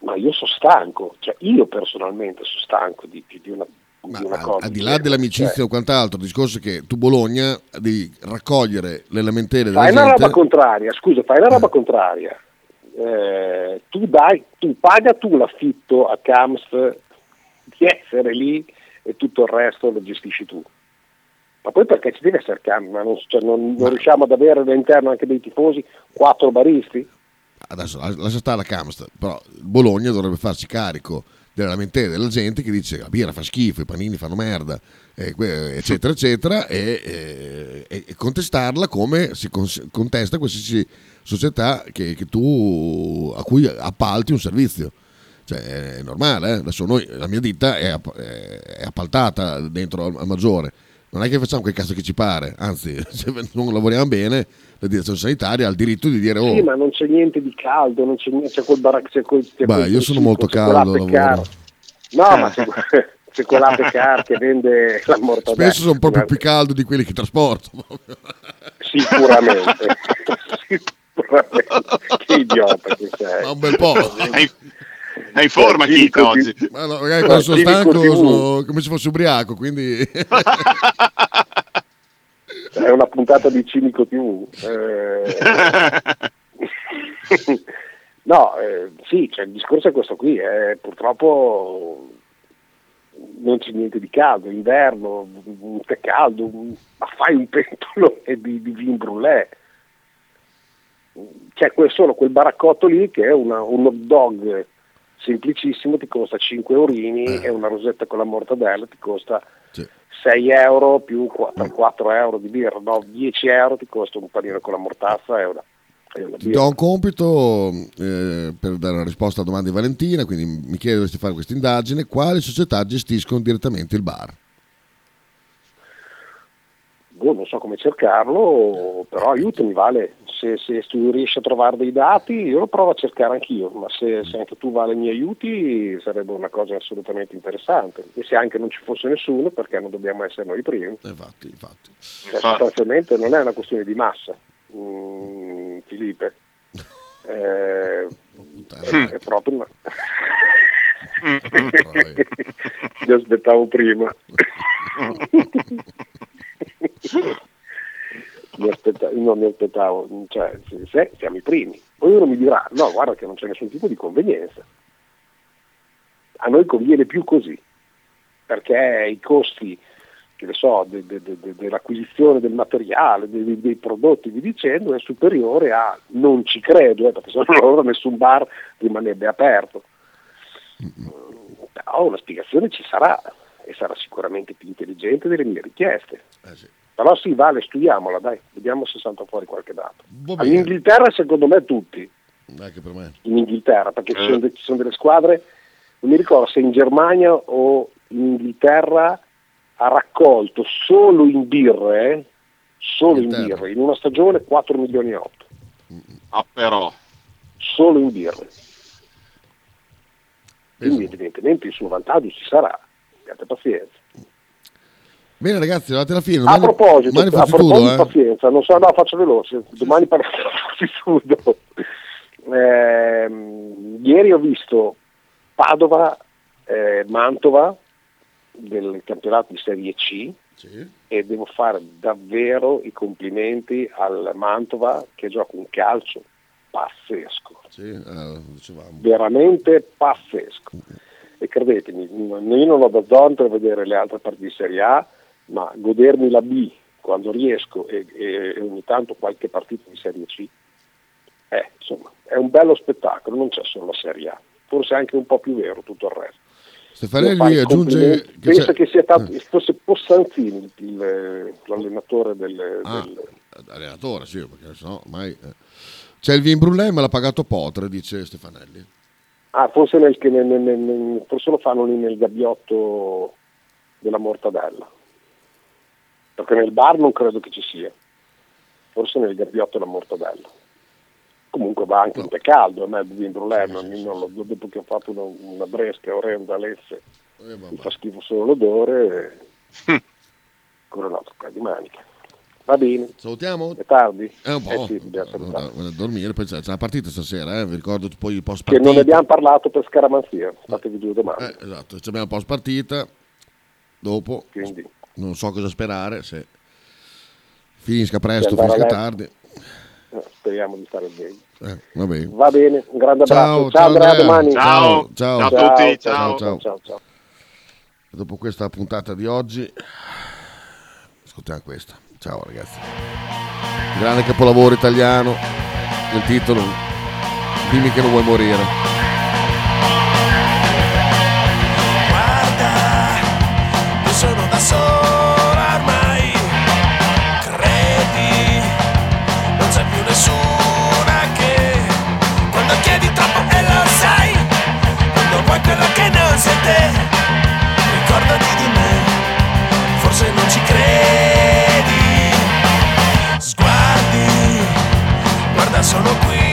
ma io sono stanco, cioè io personalmente sono stanco di, di una ma al, al di là dell'amicizia cioè, o quant'altro, il discorso è che tu Bologna devi raccogliere le lamentele della gente. Fai una roba contraria, scusa, fai una roba contraria. Eh, tu, dai, tu paga tu l'affitto a Camps di essere lì e tutto il resto lo gestisci tu ma poi perché ci deve essere cambio, non, cioè non, non, riusciamo ad avere all'interno anche dei tifosi quattro baristi? Adesso lascia stare la Camst, però Bologna dovrebbe farsi carico delle lamentele della gente che dice la birra fa schifo, i panini fanno merda, eccetera, eccetera, e, e, e, contestarla come si contesta qualsiasi società che, che tu, a cui appalti un servizio. Cioè, è normale, eh? adesso noi, la mia ditta è, è appaltata dentro al maggiore non è che facciamo quel cazzo che ci pare, anzi, se non lavoriamo bene, la direzione sanitaria ha il diritto di dire: Oh, sì, ma non c'è niente di caldo, non c'è niente, c'è quel baracco. C'è quel, c'è Beh, quel io sono molto caldo. Car- no, ma c'è, c'è quell'ape car che vende la mortadella. Spesso sono proprio più caldo di quelli che trasporto. Sicuramente. Sicuramente. Che idiota che sei. Ma un bel po'. È in forma Kit oggi. Ma no, magari quando sono stanco sono come se fossi ubriaco, quindi... È una puntata di Cinico TV. Eh... no, eh, sì, cioè, il discorso è questo qui, eh, purtroppo non c'è niente di caldo, inverno, un tè caldo, ma fai un pentolo di, di vin brûlé. C'è quel, solo quel baraccotto lì che è una, un hot dog semplicissimo ti costa 5 eurini Eh. e una rosetta con la mortadella ti costa Sì. 6 euro più 4, Mm. 4 euro di birra, no, 10 euro ti costa un panino con la mortazza e una, e una Ti do un compito eh, per dare una risposta alla domanda di Valentina, quindi mi chiedo di fare questa indagine. Quali società gestiscono direttamente il bar? Boh, non so come cercarlo, però aiutami Vale, se, se tu riesci a trovare dei dati io lo provo a cercare anch'io, ma se, se anche tu Vale mi aiuti sarebbe una cosa assolutamente interessante. E se anche non ci fosse nessuno perché non dobbiamo essere noi i primi, Eh, Infatti, infatti. Cioè, sostanzialmente non è una questione di massa, Mm, Filipe, Eh, è, è proprio una... mi aspettavo prima. mi aspetta- non mi aspettavo, cioè, se, siamo i primi. Poi uno mi dirà, no, guarda che non c'è nessun tipo di convenienza. A noi conviene più così, perché i costi, che ne so, de- de- de- de- dell'acquisizione del materiale, dei, dei prodotti, vi dicendo, è superiore a, non ci credo, eh, perché se no allora nessun bar rimarrebbe aperto. Però una spiegazione ci sarà e sarà sicuramente più intelligente delle mie richieste. Eh, sì. Però sì, vale, studiamola, dai, vediamo se salta fuori qualche dato. Va bene. All'Inghilterra secondo me tutti, Anche per me. in Inghilterra, perché ci Eh. sono, de- ci sono delle squadre, non mi ricordo se in Germania o in Inghilterra ha raccolto solo in birre, eh, solo in Inghilterra. birre, in una stagione 4 milioni e 8, Ah, però. solo in birre. Quindi Penso. evidentemente il suo vantaggio ci sarà, abbiate pazienza. Bene ragazzi, arrivati alla fine. A Domani- proposito, domani a proposito eh. pazienza, non so, no, faccio veloce, domani parliamo di food. Ehm, ieri ho visto Padova, eh, Mantova del campionato di Serie C Sì. e devo fare davvero i complimenti al Mantova che gioca un calcio pazzesco Sì, eh, veramente pazzesco. E credetemi, io non ho da zone per vedere le altre partite di Serie A, ma godermi la B quando riesco e, e- ogni tanto qualche partita di Serie C, eh, insomma, è un bello spettacolo, non c'è solo la Serie A, forse anche un po' più vero tutto il resto. Stefanelli aggiunge che Penso c'è- che sia stato, eh, fosse Possanzini l'allenatore del, ah, del- allenatore, sì, perché sennò ormai... eh. C'è il vin brûlé, me l'ha pagato Potre, dice Stefanelli. Ah, forse, nel, che nel- nel- nel- forse lo fanno lì nel gabbiotto della mortadella. Perché nel bar non credo che ci sia. Forse nel gabbiotto della mortadella. Comunque va anche No. un tè caldo, a me il vin brûlé, Sì, non- sì, non lo- dopo che ho fatto una, una bresca orrenda a Eh, mi fa schifo solo l'odore, e... ancora no, tocca di maniche. Va bene, Salutiamo? è tardi? È un po'. Eh sì, salutare. a dormire, poi c'è una partita stasera, eh, vi ricordo poi il post Che partita. non ne abbiamo parlato per scaramanzia, fatevi due domande. Eh, esatto, ci abbiamo post partita, dopo Quindi, non so cosa sperare, se finisca presto, finisca tardi. eh, speriamo di stare bene. Eh, va bene. Va bene, un grande Ciao, abbraccio. ciao, Ciao, domani. Ciao. Ciao. Ciao a tutti. ciao, Ciao. ciao. ciao, ciao. Dopo questa puntata di oggi, ascoltiamo questa. Ciao ragazzi. Grande capolavoro italiano, il titolo, dimmi che non vuoi morire. Guarda, io sono da sola ormai. Credi, non c'è più nessuna che quando chiedi troppo lo sai, quando vuoi quello che non sei te, ricordati di me, forse non ci credi. guarda sono qui.